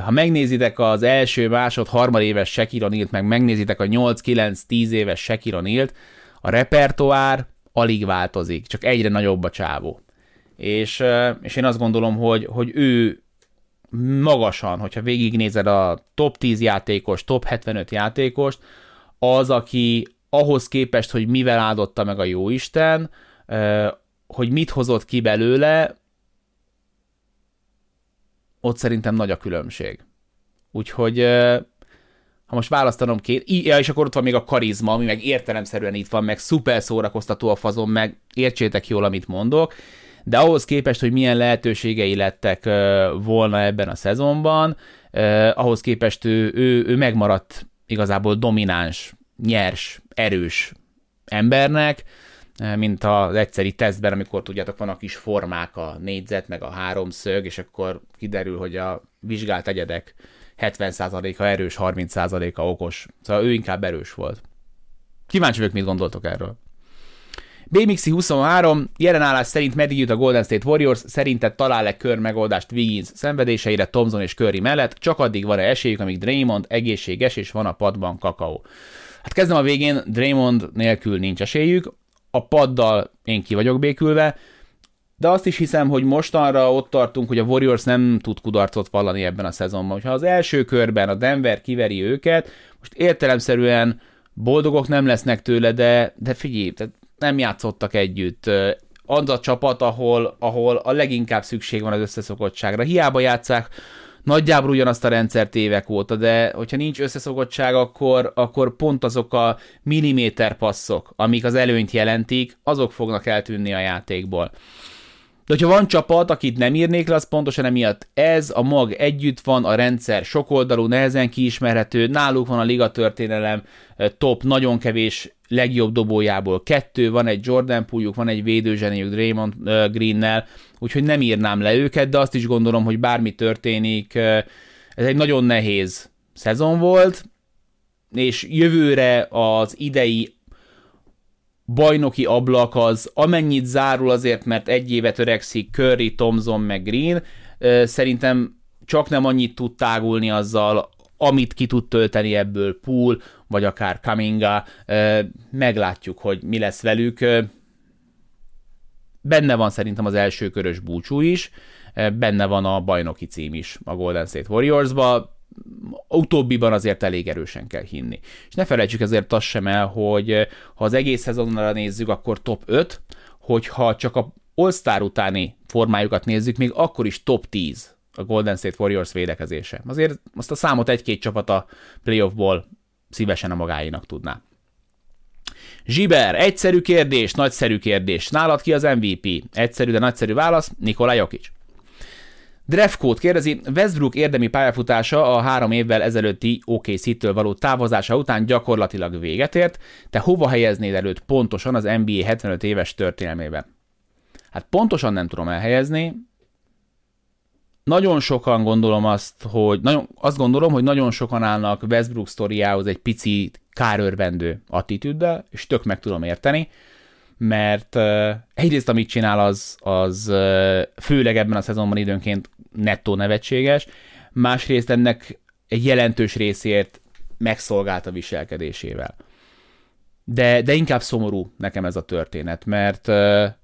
Ha megnézitek az első, másod, harmadéves Shaquille O'Neal-t, meg megnézitek a 8-9-10 éves Shaquille O'Neal-t, a repertoár alig változik, csak egyre nagyobb a csávó. És, és én azt gondolom, hogy, hogy ő magasan, hogyha végignézed a top 10 játékos, top 75 játékost, az, aki ahhoz képest, hogy mivel áldotta meg a jóisten, hogy mit hozott ki belőle, ott szerintem nagy a különbség. Úgyhogy ha most választanom két, ja, és akkor ott van még a karizma, ami meg értelemszerűen itt van, meg szuper szórakoztató a fazon, meg értsétek jól, amit mondok, de ahhoz képest, hogy milyen lehetőségei lettek volna ebben a szezonban, ahhoz képest ő, ő, ő megmaradt igazából domináns, nyers, erős embernek, mint az egyszeri tesztben, amikor tudjátok, van a kis formák, a négyzet, meg a háromszög, és akkor kiderül, hogy a vizsgált egyedek 70%-a erős, 30%-a okos. Szóval ő inkább erős volt. Kíváncsi vagyok, mit gondoltok erről. BMXi 23 jelenállás szerint meddig jut a Golden State Warriors, szerinted talál-e kör megoldást Wiggins szenvedéseire Thompson és Curry mellett, csak addig van-e esélyük, amíg Draymond egészséges és van a padban kakaó. Hát kezdem a végén, Draymond nélkül nincs esélyük, a paddal én ki vagyok békülve, de azt is hiszem, hogy mostanra ott tartunk, hogy a Warriors nem tud kudarcot vallani ebben a szezonban. Ha az első körben a Denver kiveri őket, most értelemszerűen boldogok nem lesznek tőle, de, de figyelj, tehát nem játszottak együtt. Az a csapat, ahol, ahol a leginkább szükség van az összeszokottságra. Hiába játszák nagyjából ugyanazt a rendszert évek óta, de hogyha nincs összeszokottság, akkor, akkor pont azok a milliméter passzok, amik az előnyt jelentik, azok fognak eltűnni a játékból. De hogyha van csapat, akit nem írnék le, az pontosan emiatt ez, a mag együtt van, a rendszer sokoldalú, nehezen kiismerhető, náluk van a liga történelem top, nagyon kevés legjobb dobójából kettő, van egy Jordan Pújuk, van egy védőzseniük Draymond Greennel, úgyhogy nem írnám le őket, de azt is gondolom, hogy bármi történik, ez egy nagyon nehéz szezon volt, és jövőre az idei bajnoki ablak az amennyit zárul azért, mert egy évet öregszik Curry, Thompson meg Green, szerintem csak nem annyit tud tágulni azzal, amit ki tud tölteni ebből Pool, vagy akár Kaminga, meglátjuk, hogy mi lesz velük. Benne van szerintem az első körös búcsú is, benne van a bajnoki cím is a Golden State Warriors-ba, utóbbiban azért elég erősen kell hinni. És ne felejtsük ezért azt sem el, hogy ha az egész szezonra nézzük, akkor top 5, hogyha csak a All-Star utáni formájukat nézzük, még akkor is top 10 a Golden State Warriors védekezése. Azért azt a számot egy-két csapat a playoffból szívesen a magáinak tudná. Zsiber, egyszerű kérdés, nagyszerű kérdés. Nálad ki az MVP? Egyszerű, de nagyszerű válasz, Nikola Jokic. Drefcoat kérdezi, Westbrook érdemi pályafutása a három évvel ezelőtti OKC-től való távozása után gyakorlatilag véget ért. Te hova helyeznéd előtt pontosan az NBA 75 éves történelmében? Hát pontosan nem tudom elhelyezni. Nagyon sokan gondolom azt, hogy nagyon, azt gondolom, hogy nagyon sokan állnak Westbrook sztoriához egy pici kárörvendő attitűddel, és tök meg tudom érteni mert egyrészt amit csinál, az, az főleg ebben a szezonban időnként nettó nevetséges, másrészt ennek egy jelentős részért megszolgált a viselkedésével. De, de inkább szomorú nekem ez a történet, mert,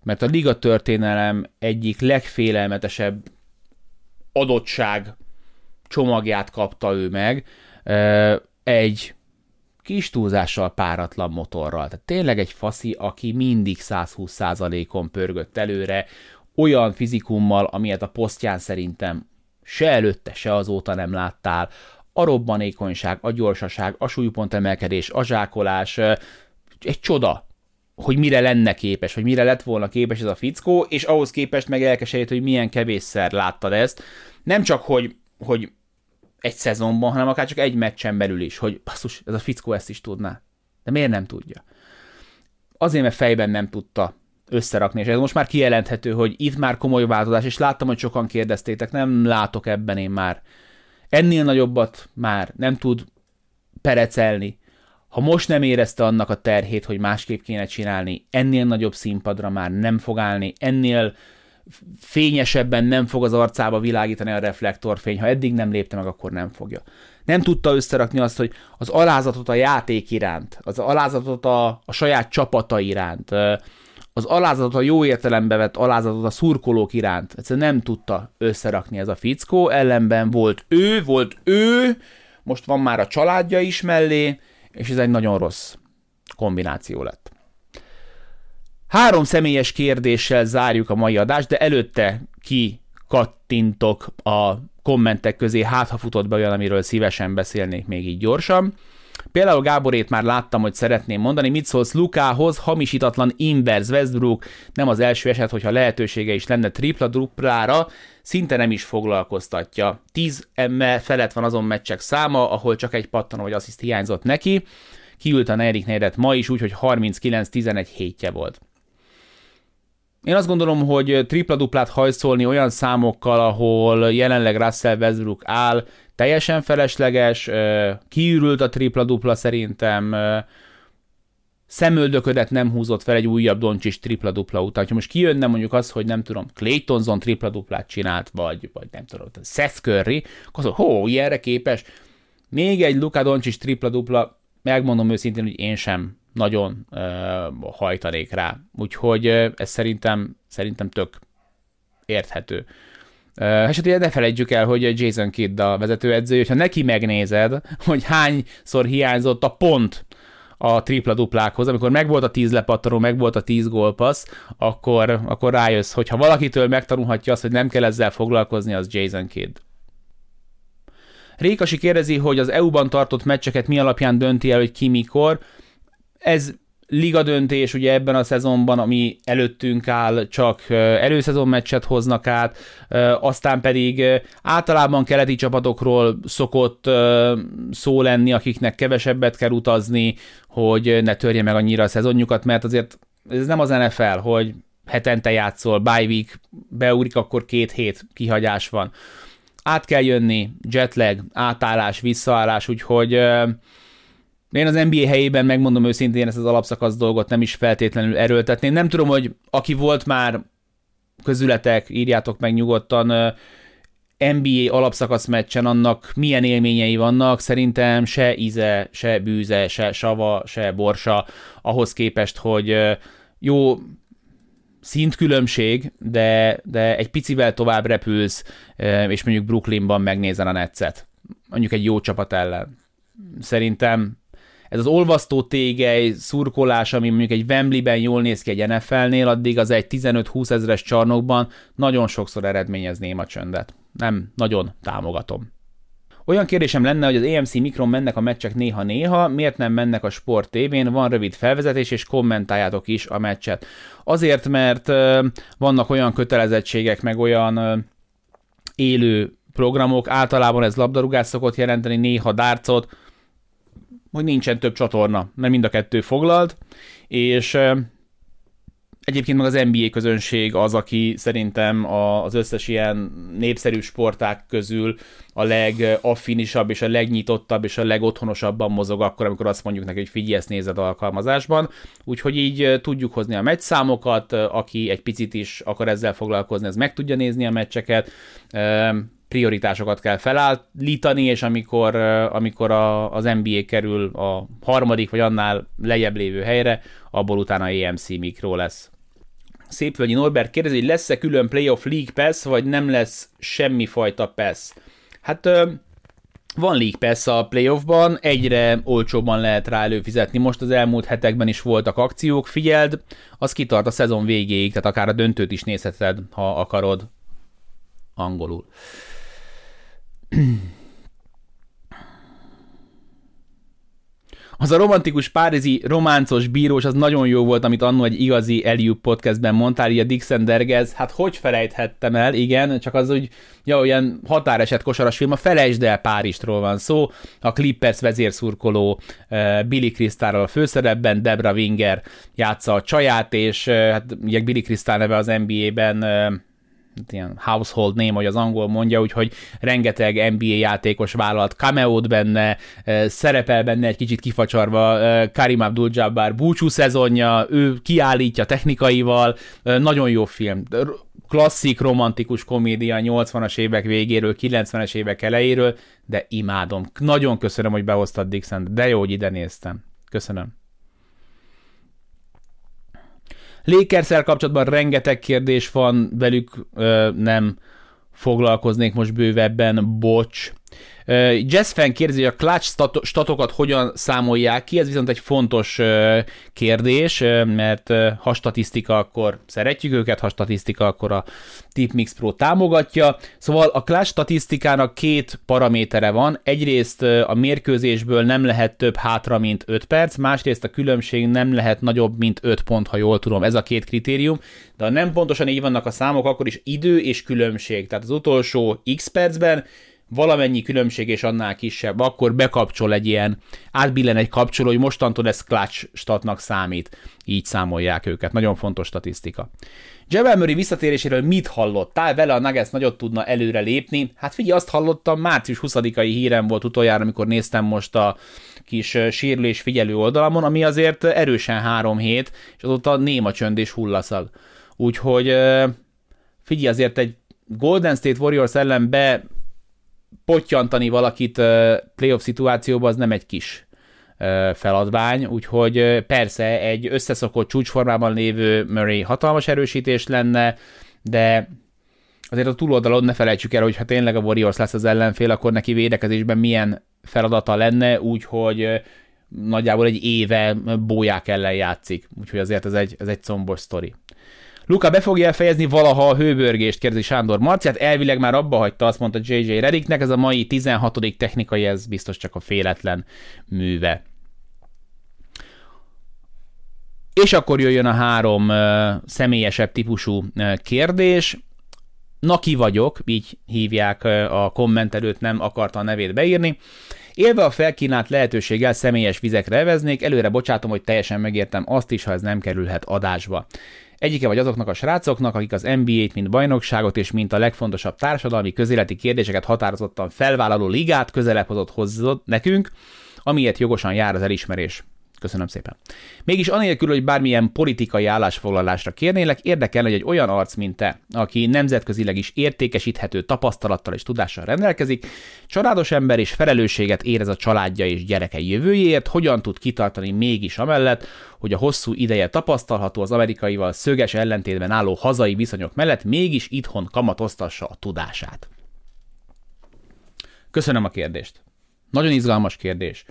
mert a liga történelem egyik legfélelmetesebb adottság csomagját kapta ő meg, egy kis túlzással páratlan motorral. Tehát tényleg egy faszi, aki mindig 120%-on pörgött előre, olyan fizikummal, amilyet a posztján szerintem se előtte, se azóta nem láttál. A robbanékonyság, a gyorsaság, a súlypont emelkedés, a zsákolás, egy csoda, hogy mire lenne képes, hogy mire lett volna képes ez a fickó, és ahhoz képest meg elkeserít, hogy milyen kevésszer láttad ezt. Nem csak, hogy, hogy egy szezonban, hanem akár csak egy meccsen belül is, hogy basszus, ez a fickó ezt is tudná. De miért nem tudja? Azért, mert fejben nem tudta összerakni, és ez most már kijelenthető, hogy itt már komoly változás, és láttam, hogy sokan kérdeztétek, nem látok ebben én már. Ennél nagyobbat már nem tud perecelni. Ha most nem érezte annak a terhét, hogy másképp kéne csinálni, ennél nagyobb színpadra már nem fog állni, ennél fényesebben nem fog az arcába világítani a reflektorfény, ha eddig nem lépte meg, akkor nem fogja. Nem tudta összerakni azt, hogy az alázatot a játék iránt, az alázatot a, a saját csapata iránt, az alázatot a jó értelembe vett alázatot a szurkolók iránt. Egyszerűen nem tudta összerakni ez a fickó, ellenben volt ő, volt ő, most van már a családja is mellé, és ez egy nagyon rossz kombináció lett. Három személyes kérdéssel zárjuk a mai adást, de előtte ki kattintok a kommentek közé, hát ha futott be olyan, amiről szívesen beszélnék még így gyorsan. Például Gáborét már láttam, hogy szeretném mondani, mit szólsz Lukához, hamisítatlan inverse Westbrook, nem az első eset, hogyha lehetősége is lenne tripla-duplára, szinte nem is foglalkoztatja. 10 emme felett van azon meccsek száma, ahol csak egy pattanó vagy assziszt hiányzott neki, kiült a negyedik negyedet ma is úgy, hogy 39-11 hétje volt. Én azt gondolom, hogy tripla-duplát hajszolni olyan számokkal, ahol jelenleg Russell Westbrook áll, teljesen felesleges, kiürült a tripla-dupla szerintem, szemöldöködet nem húzott fel egy újabb Doncsis tripla-dupla után. Ha most kijönne mondjuk az, hogy nem tudom, Clay Thompson tripla-duplát csinált, vagy, vagy nem tudom, Seth Curry, akkor az, hó, ilyenre képes. Még egy Luka Doncsis tripla-dupla, megmondom őszintén, hogy én sem nagyon uh, hajtanék rá. Úgyhogy uh, ez szerintem, szerintem tök érthető. Uh, és hát ugye ne felejtjük el, hogy Jason Kidd a vezetőedző, hogyha neki megnézed, hogy hányszor hiányzott a pont a tripla-duplákhoz, amikor megvolt a 10 lepattanó, megvolt a 10 gólpassz, akkor, akkor rájössz, hogy ha valakitől megtanulhatja azt, hogy nem kell ezzel foglalkozni, az Jason Kidd. Rékasi kérdezi, hogy az EU-ban tartott meccseket mi alapján dönti el, hogy ki mikor. Ez liga döntés, ugye ebben a szezonban, ami előttünk áll, csak előszezon meccset hoznak át, aztán pedig általában keleti csapatokról szokott szó lenni, akiknek kevesebbet kell utazni, hogy ne törje meg annyira a szezonjukat, mert azért ez nem az NFL, hogy hetente játszol, bye week, beugrik, akkor két hét kihagyás van. Át kell jönni, jetlag, átállás, visszaállás, úgyhogy én az NBA helyében megmondom őszintén ezt az alapszakasz dolgot nem is feltétlenül erőltetném. Nem tudom, hogy aki volt már közületek, írjátok meg nyugodtan, NBA alapszakasz meccsen annak milyen élményei vannak, szerintem se íze, se bűze, se sava, se borsa, ahhoz képest, hogy jó szintkülönbség, de, de egy picivel tovább repülsz, és mondjuk Brooklynban megnézel a netszet. Mondjuk egy jó csapat ellen. Szerintem ez az olvasztó tégely szurkolás, ami mondjuk egy Wembley-ben jól néz ki egy NFL-nél, addig az egy 15-20 ezeres csarnokban nagyon sokszor eredményez néma csöndet. Nem, nagyon támogatom. Olyan kérdésem lenne, hogy az AMC Mikron mennek a meccsek néha-néha, miért nem mennek a Sport TV-n, van rövid felvezetés, és kommentáljátok is a meccset. Azért, mert vannak olyan kötelezettségek, meg olyan élő programok, általában ez labdarúgás szokott jelenteni, néha dárcot, hogy nincsen több csatorna, mert mind a kettő foglalt, és Egyébként meg az NBA közönség az, aki szerintem az összes ilyen népszerű sporták közül a legaffinisabb és a legnyitottabb és a legotthonosabban mozog akkor, amikor azt mondjuk neki, hogy figyelj, ezt nézed alkalmazásban. Úgyhogy így tudjuk hozni a meccszámokat, aki egy picit is akar ezzel foglalkozni, ez meg tudja nézni a meccseket prioritásokat kell felállítani, és amikor, amikor a, az NBA kerül a harmadik vagy annál lejjebb lévő helyre, abból utána EMC mikro lesz. Szépvölgyi Norbert kérdezi, hogy lesz-e külön Playoff League Pass, vagy nem lesz semmifajta pass. Hát van League Pass a playoffban, egyre olcsóbban lehet rá előfizetni. Most az elmúlt hetekben is voltak akciók, figyeld, az kitart a szezon végéig, tehát akár a döntőt is nézheted, ha akarod angolul. Az a romantikus párizsi románcos bírós, az nagyon jó volt, amit annó egy igazi Eliup podcastben mondtál, így a Dixon Dergez, hát hogy felejthettem el, igen, csak az úgy, ja, olyan határeset kosaras film, a Felejtsd el Párizsról van szó, a Clippers vezérszurkoló uh, Billy Crystalról a főszerepben, Debra Winger játsza a csaját, és uh, hát ugye Billy Crystal neve az NBA-ben uh, ilyen household name, hogy az angol mondja, úgyhogy rengeteg NBA játékos vállalt cameo benne, szerepel benne egy kicsit kifacsarva Karim Abdul-Jabbar búcsú szezonja, ő kiállítja technikaival, nagyon jó film. Klasszik, romantikus komédia 80-as évek végéről, 90-es évek elejéről, de imádom. Nagyon köszönöm, hogy behoztad Dixon, de jó, hogy ide néztem. Köszönöm. Lakers kapcsolatban rengeteg kérdés van, velük ö, nem foglalkoznék most bővebben, bocs. Jazz fan kérdezi, hogy a clutch statokat hogyan számolják ki, ez viszont egy fontos kérdés, mert ha statisztika, akkor szeretjük őket, ha statisztika, akkor a Tipmix Pro támogatja. Szóval a clutch statisztikának két paramétere van. Egyrészt a mérkőzésből nem lehet több hátra, mint 5 perc, másrészt a különbség nem lehet nagyobb, mint 5 pont, ha jól tudom. Ez a két kritérium. De ha nem pontosan így vannak a számok, akkor is idő és különbség. Tehát az utolsó x percben valamennyi különbség és annál kisebb, akkor bekapcsol egy ilyen, átbillen egy kapcsoló, hogy mostantól ez clutch statnak számít. Így számolják őket. Nagyon fontos statisztika. Jebel Murray visszatéréséről mit hallottál? Vele a Nuggets nagyot tudna előre lépni. Hát figyelj, azt hallottam, március 20-ai hírem volt utoljára, amikor néztem most a kis sérülés figyelő oldalamon, ami azért erősen három hét, és azóta néma csönd és hullaszag. Úgyhogy figyelj, azért egy Golden State Warriors ellen be pottyantani valakit playoff szituációban az nem egy kis feladvány, úgyhogy persze egy összeszokott csúcsformában lévő Murray hatalmas erősítés lenne, de azért a túloldalon ne felejtsük el, hogy ha tényleg a Warriors lesz az ellenfél, akkor neki védekezésben milyen feladata lenne, úgyhogy nagyjából egy éve bóják ellen játszik, úgyhogy azért ez egy, ez egy combos sztori. Luka be fogja fejezni valaha a hőbörgést, kérdezi Sándor Marciát, elvileg már abba hagyta, azt mondta JJ Reddicknek, ez a mai 16. technikai, ez biztos csak a féletlen műve. És akkor jöjjön a három uh, személyesebb típusú uh, kérdés. Na ki vagyok, így hívják uh, a kommentelőt, nem akarta a nevét beírni. Élve a felkínált lehetőséggel személyes vizekre eveznék, előre bocsátom, hogy teljesen megértem azt is, ha ez nem kerülhet adásba. Egyike vagy azoknak a srácoknak, akik az NBA-t, mint bajnokságot és mint a legfontosabb társadalmi közéleti kérdéseket határozottan felvállaló ligát közelebb hozott hozott nekünk, amiért jogosan jár az elismerés. Köszönöm szépen. Mégis anélkül, hogy bármilyen politikai állásfoglalásra kérnélek, érdekel, hogy egy olyan arc, mint te, aki nemzetközileg is értékesíthető tapasztalattal és tudással rendelkezik, családos ember és felelősséget érez a családja és gyerekei jövőjéért, hogyan tud kitartani mégis amellett, hogy a hosszú ideje tapasztalható az amerikaival szöges ellentétben álló hazai viszonyok mellett mégis itthon kamatoztassa a tudását. Köszönöm a kérdést. Nagyon izgalmas kérdés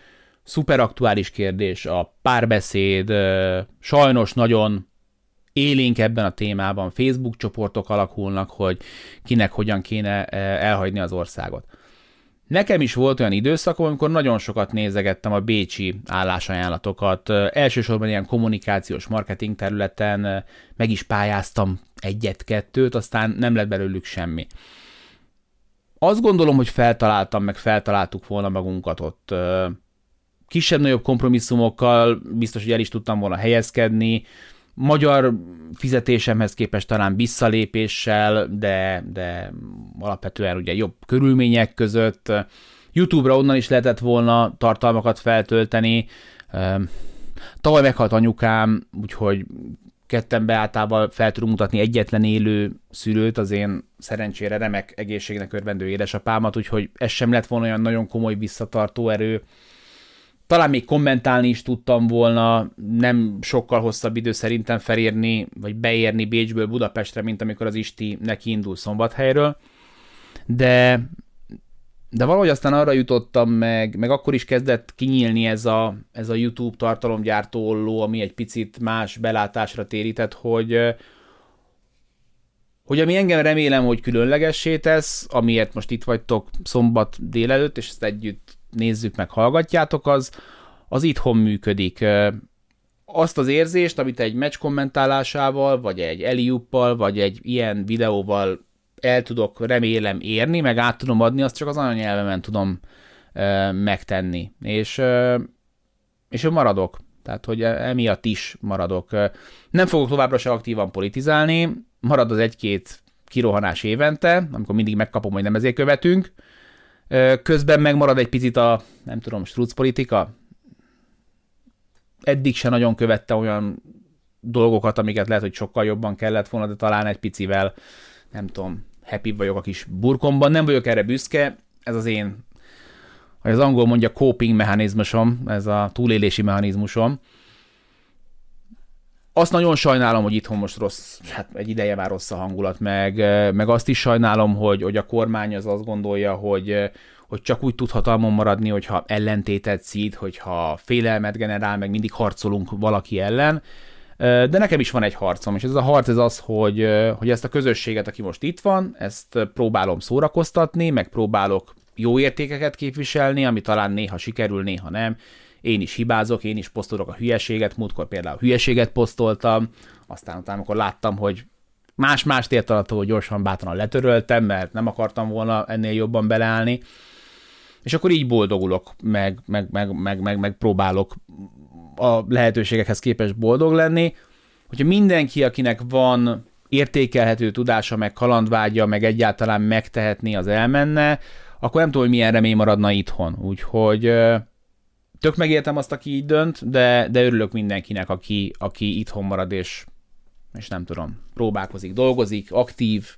szuper aktuális kérdés, a párbeszéd sajnos nagyon élénk ebben a témában, Facebook csoportok alakulnak, hogy kinek hogyan kéne elhagyni az országot. Nekem is volt olyan időszakom, amikor nagyon sokat nézegettem a bécsi állásajánlatokat, elsősorban ilyen kommunikációs marketing területen meg is pályáztam egyet-kettőt, aztán nem lett belőlük semmi. azt gondolom, hogy feltaláltam, meg feltaláltuk volna magunkat ott kisebb-nagyobb kompromisszumokkal, biztos, hogy el is tudtam volna helyezkedni, magyar fizetésemhez képest talán visszalépéssel, de, de alapvetően ugye jobb körülmények között. YouTube-ra onnan is lehetett volna tartalmakat feltölteni. Tavaly meghalt anyukám, úgyhogy ketten beáltával fel tudunk mutatni egyetlen élő szülőt, az én szerencsére remek egészségnek örvendő édesapámat, úgyhogy ez sem lett volna olyan nagyon komoly visszatartó erő. Talán még kommentálni is tudtam volna, nem sokkal hosszabb idő szerintem felérni, vagy beérni Bécsből Budapestre, mint amikor az Isti neki indul Szombathelyről. De de valahogy aztán arra jutottam meg, meg akkor is kezdett kinyílni ez a, ez a YouTube tartalomgyártó olló, ami egy picit más belátásra térített, hogy, hogy ami engem remélem, hogy különlegessé tesz, amiért most itt vagytok szombat délelőtt, és ezt együtt nézzük meg, hallgatjátok, az, az itthon működik. Azt az érzést, amit egy meccs kommentálásával, vagy egy eliuppal, vagy egy ilyen videóval el tudok remélem érni, meg át tudom adni, azt csak az anyanyelvemen tudom ö, megtenni. És, ö, és maradok. Tehát, hogy emiatt is maradok. Nem fogok továbbra se aktívan politizálni, marad az egy-két kirohanás évente, amikor mindig megkapom, hogy nem ezért követünk. Közben megmarad egy picit a, nem tudom, struc politika. Eddig se nagyon követte olyan dolgokat, amiket lehet, hogy sokkal jobban kellett volna, de talán egy picivel, nem tudom, happy vagyok a kis burkomban, nem vagyok erre büszke, ez az én, hogy az angol mondja coping mechanizmusom, ez a túlélési mechanizmusom. Azt nagyon sajnálom, hogy itthon most rossz, hát egy ideje már rossz a hangulat, meg, meg azt is sajnálom, hogy, hogy a kormány az azt gondolja, hogy, hogy csak úgy tud hatalmon maradni, hogyha ellentétet szít, hogyha félelmet generál, meg mindig harcolunk valaki ellen. De nekem is van egy harcom, és ez a harc ez az, hogy, hogy ezt a közösséget, aki most itt van, ezt próbálom szórakoztatni, meg próbálok jó értékeket képviselni, ami talán néha sikerül, néha nem. Én is hibázok, én is posztolok a hülyeséget, múltkor például hülyeséget posztoltam, aztán utána, amikor láttam, hogy más-más ért alatt, hogy gyorsan bátran letöröltem, mert nem akartam volna ennél jobban beleállni, és akkor így boldogulok, meg, meg, meg, meg, meg, meg próbálok a lehetőségekhez képest boldog lenni, hogyha mindenki, akinek van értékelhető tudása, meg kalandvágya, meg egyáltalán megtehetné, az elmenne, akkor nem tudom, hogy milyen remény maradna itthon. Úgyhogy tök megértem azt, aki így dönt, de, de örülök mindenkinek, aki, aki itthon marad, és, és nem tudom, próbálkozik, dolgozik, aktív,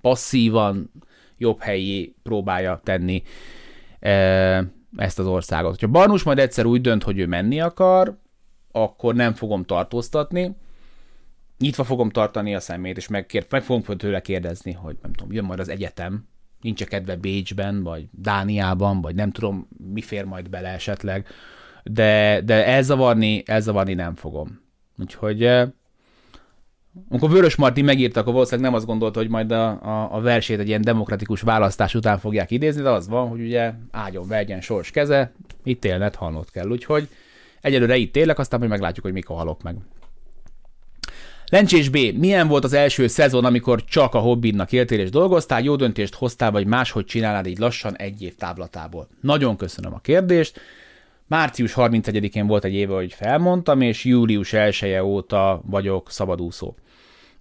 passzívan, jobb helyé próbálja tenni ezt az országot. Ha Barnus majd egyszer úgy dönt, hogy ő menni akar, akkor nem fogom tartóztatni, nyitva fogom tartani a szemét, és meg, meg fogom tőle kérdezni, hogy nem tudom, jön majd az egyetem, nincs kedve Bécsben, vagy Dániában, vagy nem tudom, mi fér majd bele esetleg, de, de elzavarni, elzavarni nem fogom. Úgyhogy eh, amikor Vörös Marti megírta, akkor valószínűleg nem azt gondolta, hogy majd a, a, a versét egy ilyen demokratikus választás után fogják idézni, de az van, hogy ugye ágyon verjen sors keze, itt élned, halnod kell. Úgyhogy egyelőre itt élek, aztán majd meglátjuk, hogy mikor halok meg. Lencsés B. Milyen volt az első szezon, amikor csak a hobbidnak éltél és dolgoztál, jó döntést hoztál, vagy máshogy csinálnád így lassan egy év táblatából? Nagyon köszönöm a kérdést. Március 31-én volt egy éve, hogy felmondtam, és július 1 -e óta vagyok szabadúszó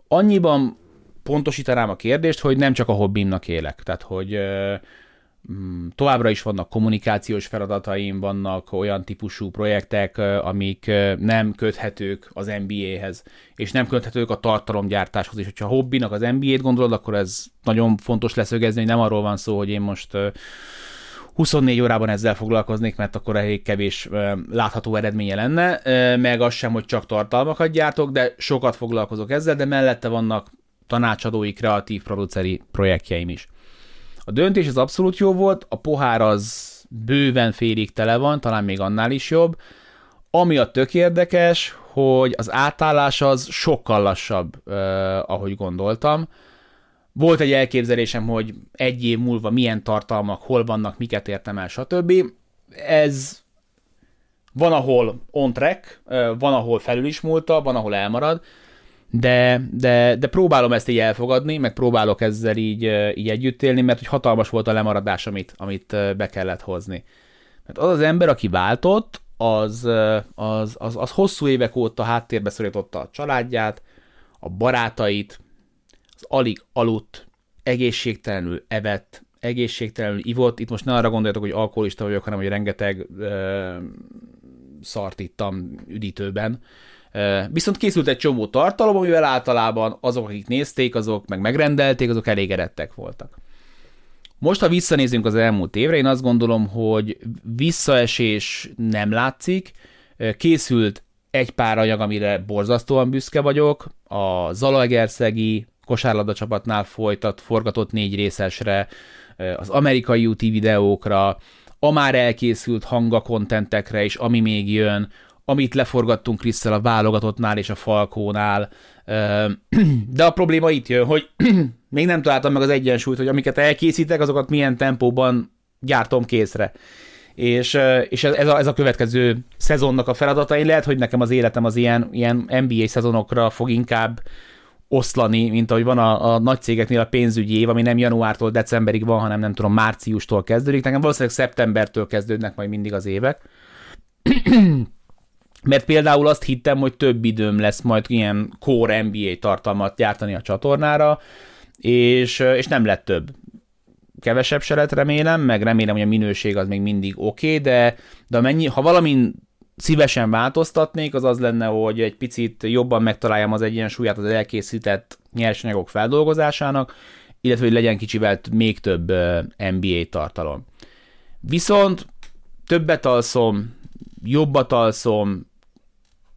annyiban pontosítanám a kérdést, hogy nem csak a hobbimnak élek, tehát hogy továbbra is vannak kommunikációs feladataim, vannak olyan típusú projektek, amik nem köthetők az NBA-hez, és nem köthetők a tartalomgyártáshoz is. Hogyha a hobbinak az NBA-t gondolod, akkor ez nagyon fontos leszögezni, hogy nem arról van szó, hogy én most 24 órában ezzel foglalkoznék, mert akkor elég kevés látható eredménye lenne, meg az sem, hogy csak tartalmakat gyártok, de sokat foglalkozok ezzel, de mellette vannak tanácsadói, kreatív, produceri projektjeim is. A döntés az abszolút jó volt, a pohár az bőven félig tele van, talán még annál is jobb. Ami a tök érdekes, hogy az átállás az sokkal lassabb, eh, ahogy gondoltam. Volt egy elképzelésem, hogy egy év múlva milyen tartalmak, hol vannak, miket értem el, stb. Ez van, ahol on track, van, ahol felül is múlta, van, ahol elmarad, de, de, de próbálom ezt így elfogadni, meg próbálok ezzel így, így együtt élni, mert hogy hatalmas volt a lemaradás, amit, amit be kellett hozni. Mert az az ember, aki váltott, az, az, az, az hosszú évek óta háttérbe szorította a családját, a barátait, az alig aludt, egészségtelenül evett, egészségtelenül ivott. Itt most ne arra gondoljatok, hogy alkoholista vagyok, hanem hogy rengeteg ö, szart ittam üdítőben. Viszont készült egy csomó tartalom, amivel általában azok, akik nézték, azok meg megrendelték, azok elégedettek voltak. Most, ha visszanézünk az elmúlt évre, én azt gondolom, hogy visszaesés nem látszik. Készült egy pár anyag, amire borzasztóan büszke vagyok. A Zalaegerszegi kosárlabda csapatnál folytat, forgatott négy részesre, az amerikai úti videókra, a már elkészült hangakontentekre és ami még jön, amit leforgattunk Krisztel a válogatottnál és a Falkónál. De a probléma itt jön, hogy még nem találtam meg az egyensúlyt, hogy amiket elkészítek, azokat milyen tempóban gyártom készre. És, és ez, a, ez a következő szezonnak a feladata. Én lehet, hogy nekem az életem az ilyen, ilyen NBA szezonokra fog inkább oszlani, mint ahogy van a, a nagy cégeknél a pénzügyi év, ami nem januártól decemberig van, hanem nem tudom, márciustól kezdődik. Nekem valószínűleg szeptembertől kezdődnek majd mindig az évek. Mert például azt hittem, hogy több időm lesz majd ilyen core NBA tartalmat gyártani a csatornára, és, és nem lett több. Kevesebb se lett remélem, meg remélem, hogy a minőség az még mindig oké, okay, de, de mennyi, ha valamin szívesen változtatnék, az az lenne, hogy egy picit jobban megtaláljam az egyensúlyát az elkészített nyersanyagok feldolgozásának, illetve hogy legyen kicsivel még több NBA tartalom. Viszont többet alszom, jobbat alszom,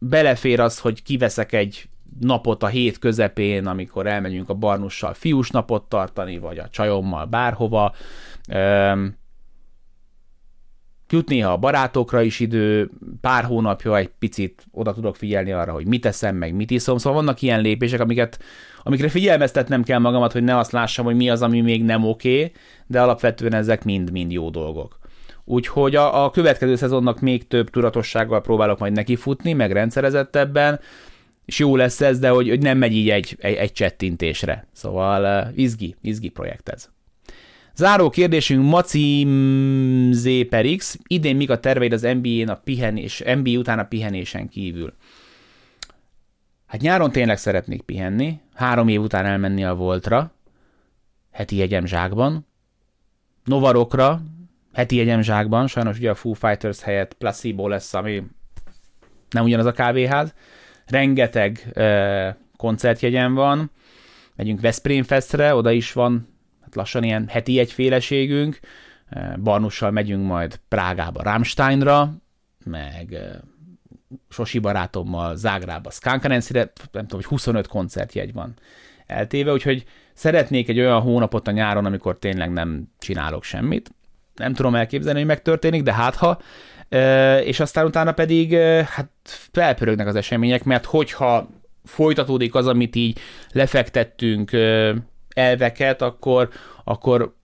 belefér az, hogy kiveszek egy napot a hét közepén, amikor elmegyünk a barnussal fiús napot tartani, vagy a csajommal bárhova. Jut néha a barátokra is idő, pár hónapja egy picit oda tudok figyelni arra, hogy mit eszem, meg mit iszom, szóval vannak ilyen lépések, amiket, amikre figyelmeztetnem kell magamat, hogy ne azt lássam, hogy mi az, ami még nem oké, okay, de alapvetően ezek mind-mind jó dolgok. Úgyhogy a, a következő szezonnak még több tudatossággal próbálok majd nekifutni, meg rendszerezettebben, és jó lesz ez, de hogy, hogy nem megy így egy, egy, egy csettintésre. Szóval uh, izgi, izgi projekt ez. Záró kérdésünk Maci Z per X. Idén mik a terveid az NBA-n a pihenés, NBA után a pihenésen kívül? Hát nyáron tényleg szeretnék pihenni, három év után elmenni a Voltra, heti jegyem zsákban, Novarokra, heti jegyem zsákban, sajnos ugye a Foo Fighters helyett Placebo lesz, ami nem ugyanaz a kávéház, rengeteg uh, koncertjegyen van, megyünk Veszprém Festre, oda is van lassan ilyen heti egyféleségünk, Barnussal megyünk majd Prágába Rammsteinra, meg Sosi barátommal Zágrába Skankanenszire, nem tudom, hogy 25 koncertjegy van eltéve, úgyhogy szeretnék egy olyan hónapot a nyáron, amikor tényleg nem csinálok semmit. Nem tudom elképzelni, hogy megtörténik, de hát ha, és aztán utána pedig hát felpörögnek az események, mert hogyha folytatódik az, amit így lefektettünk elveket, akkor, akkor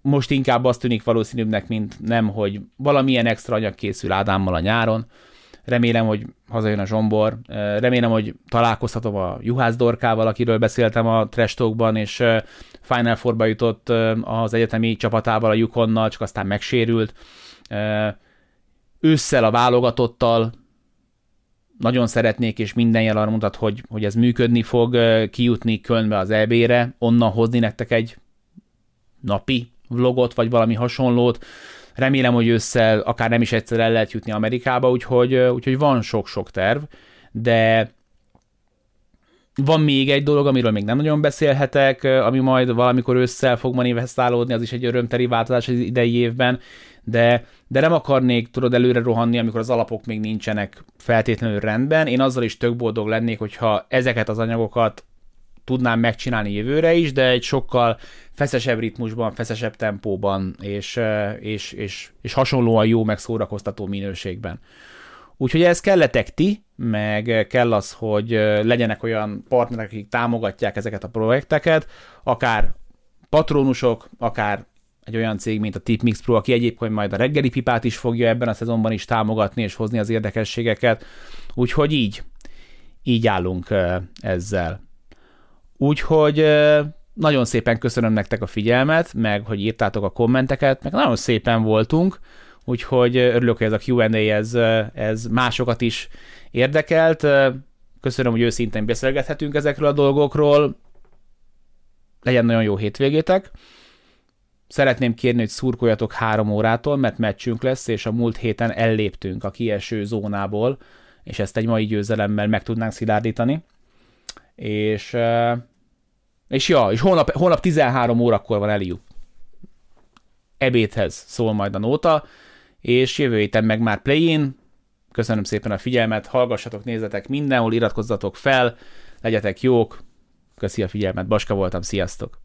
most inkább azt tűnik valószínűbbnek, mint nem, hogy valamilyen extra anyag készül Ádámmal a nyáron. Remélem, hogy hazajön a Zsombor. Remélem, hogy találkozhatom a Juhász Dorkával, akiről beszéltem a Trestókban, és Final Four-ba jutott az egyetemi csapatával, a Yukonnal, csak aztán megsérült ősszel a válogatottal nagyon szeretnék, és minden jel arra mutat, hogy, hogy ez működni fog, kijutni Kölnbe az EB-re, onnan hozni nektek egy napi vlogot, vagy valami hasonlót. Remélem, hogy ősszel akár nem is egyszer el lehet jutni Amerikába, úgyhogy, úgyhogy van sok-sok terv, de van még egy dolog, amiről még nem nagyon beszélhetek, ami majd valamikor ősszel fog manifestálódni, az is egy örömteli változás az idei évben, de, de nem akarnék, tudod, előre rohanni, amikor az alapok még nincsenek feltétlenül rendben. Én azzal is tök boldog lennék, hogyha ezeket az anyagokat tudnám megcsinálni jövőre is, de egy sokkal feszesebb ritmusban, feszesebb tempóban, és, és, és, és hasonlóan jó, meg szórakoztató minőségben. Úgyhogy ez kelletek ti, meg kell az, hogy legyenek olyan partnerek, akik támogatják ezeket a projekteket, akár patronusok, akár egy olyan cég, mint a Tipmix Pro, aki egyébként majd a reggeli pipát is fogja ebben a szezonban is támogatni és hozni az érdekességeket. Úgyhogy így. így állunk ezzel. Úgyhogy nagyon szépen köszönöm nektek a figyelmet, meg hogy írtátok a kommenteket, meg nagyon szépen voltunk, úgyhogy örülök, hogy ez a Q&A ez, ez másokat is érdekelt. Köszönöm, hogy őszintén beszélgethetünk ezekről a dolgokról. Legyen nagyon jó hétvégétek. Szeretném kérni, hogy szurkoljatok három órától, mert meccsünk lesz, és a múlt héten elléptünk a kieső zónából, és ezt egy mai győzelemmel meg tudnánk szilárdítani. És, és ja, és holnap, holnap 13 órakor van Eliu. Ebédhez szól majd a nóta, és jövő héten meg már play-in. Köszönöm szépen a figyelmet, hallgassatok, nézzetek mindenhol, iratkozzatok fel, legyetek jók. Köszi a figyelmet, Baska voltam, sziasztok!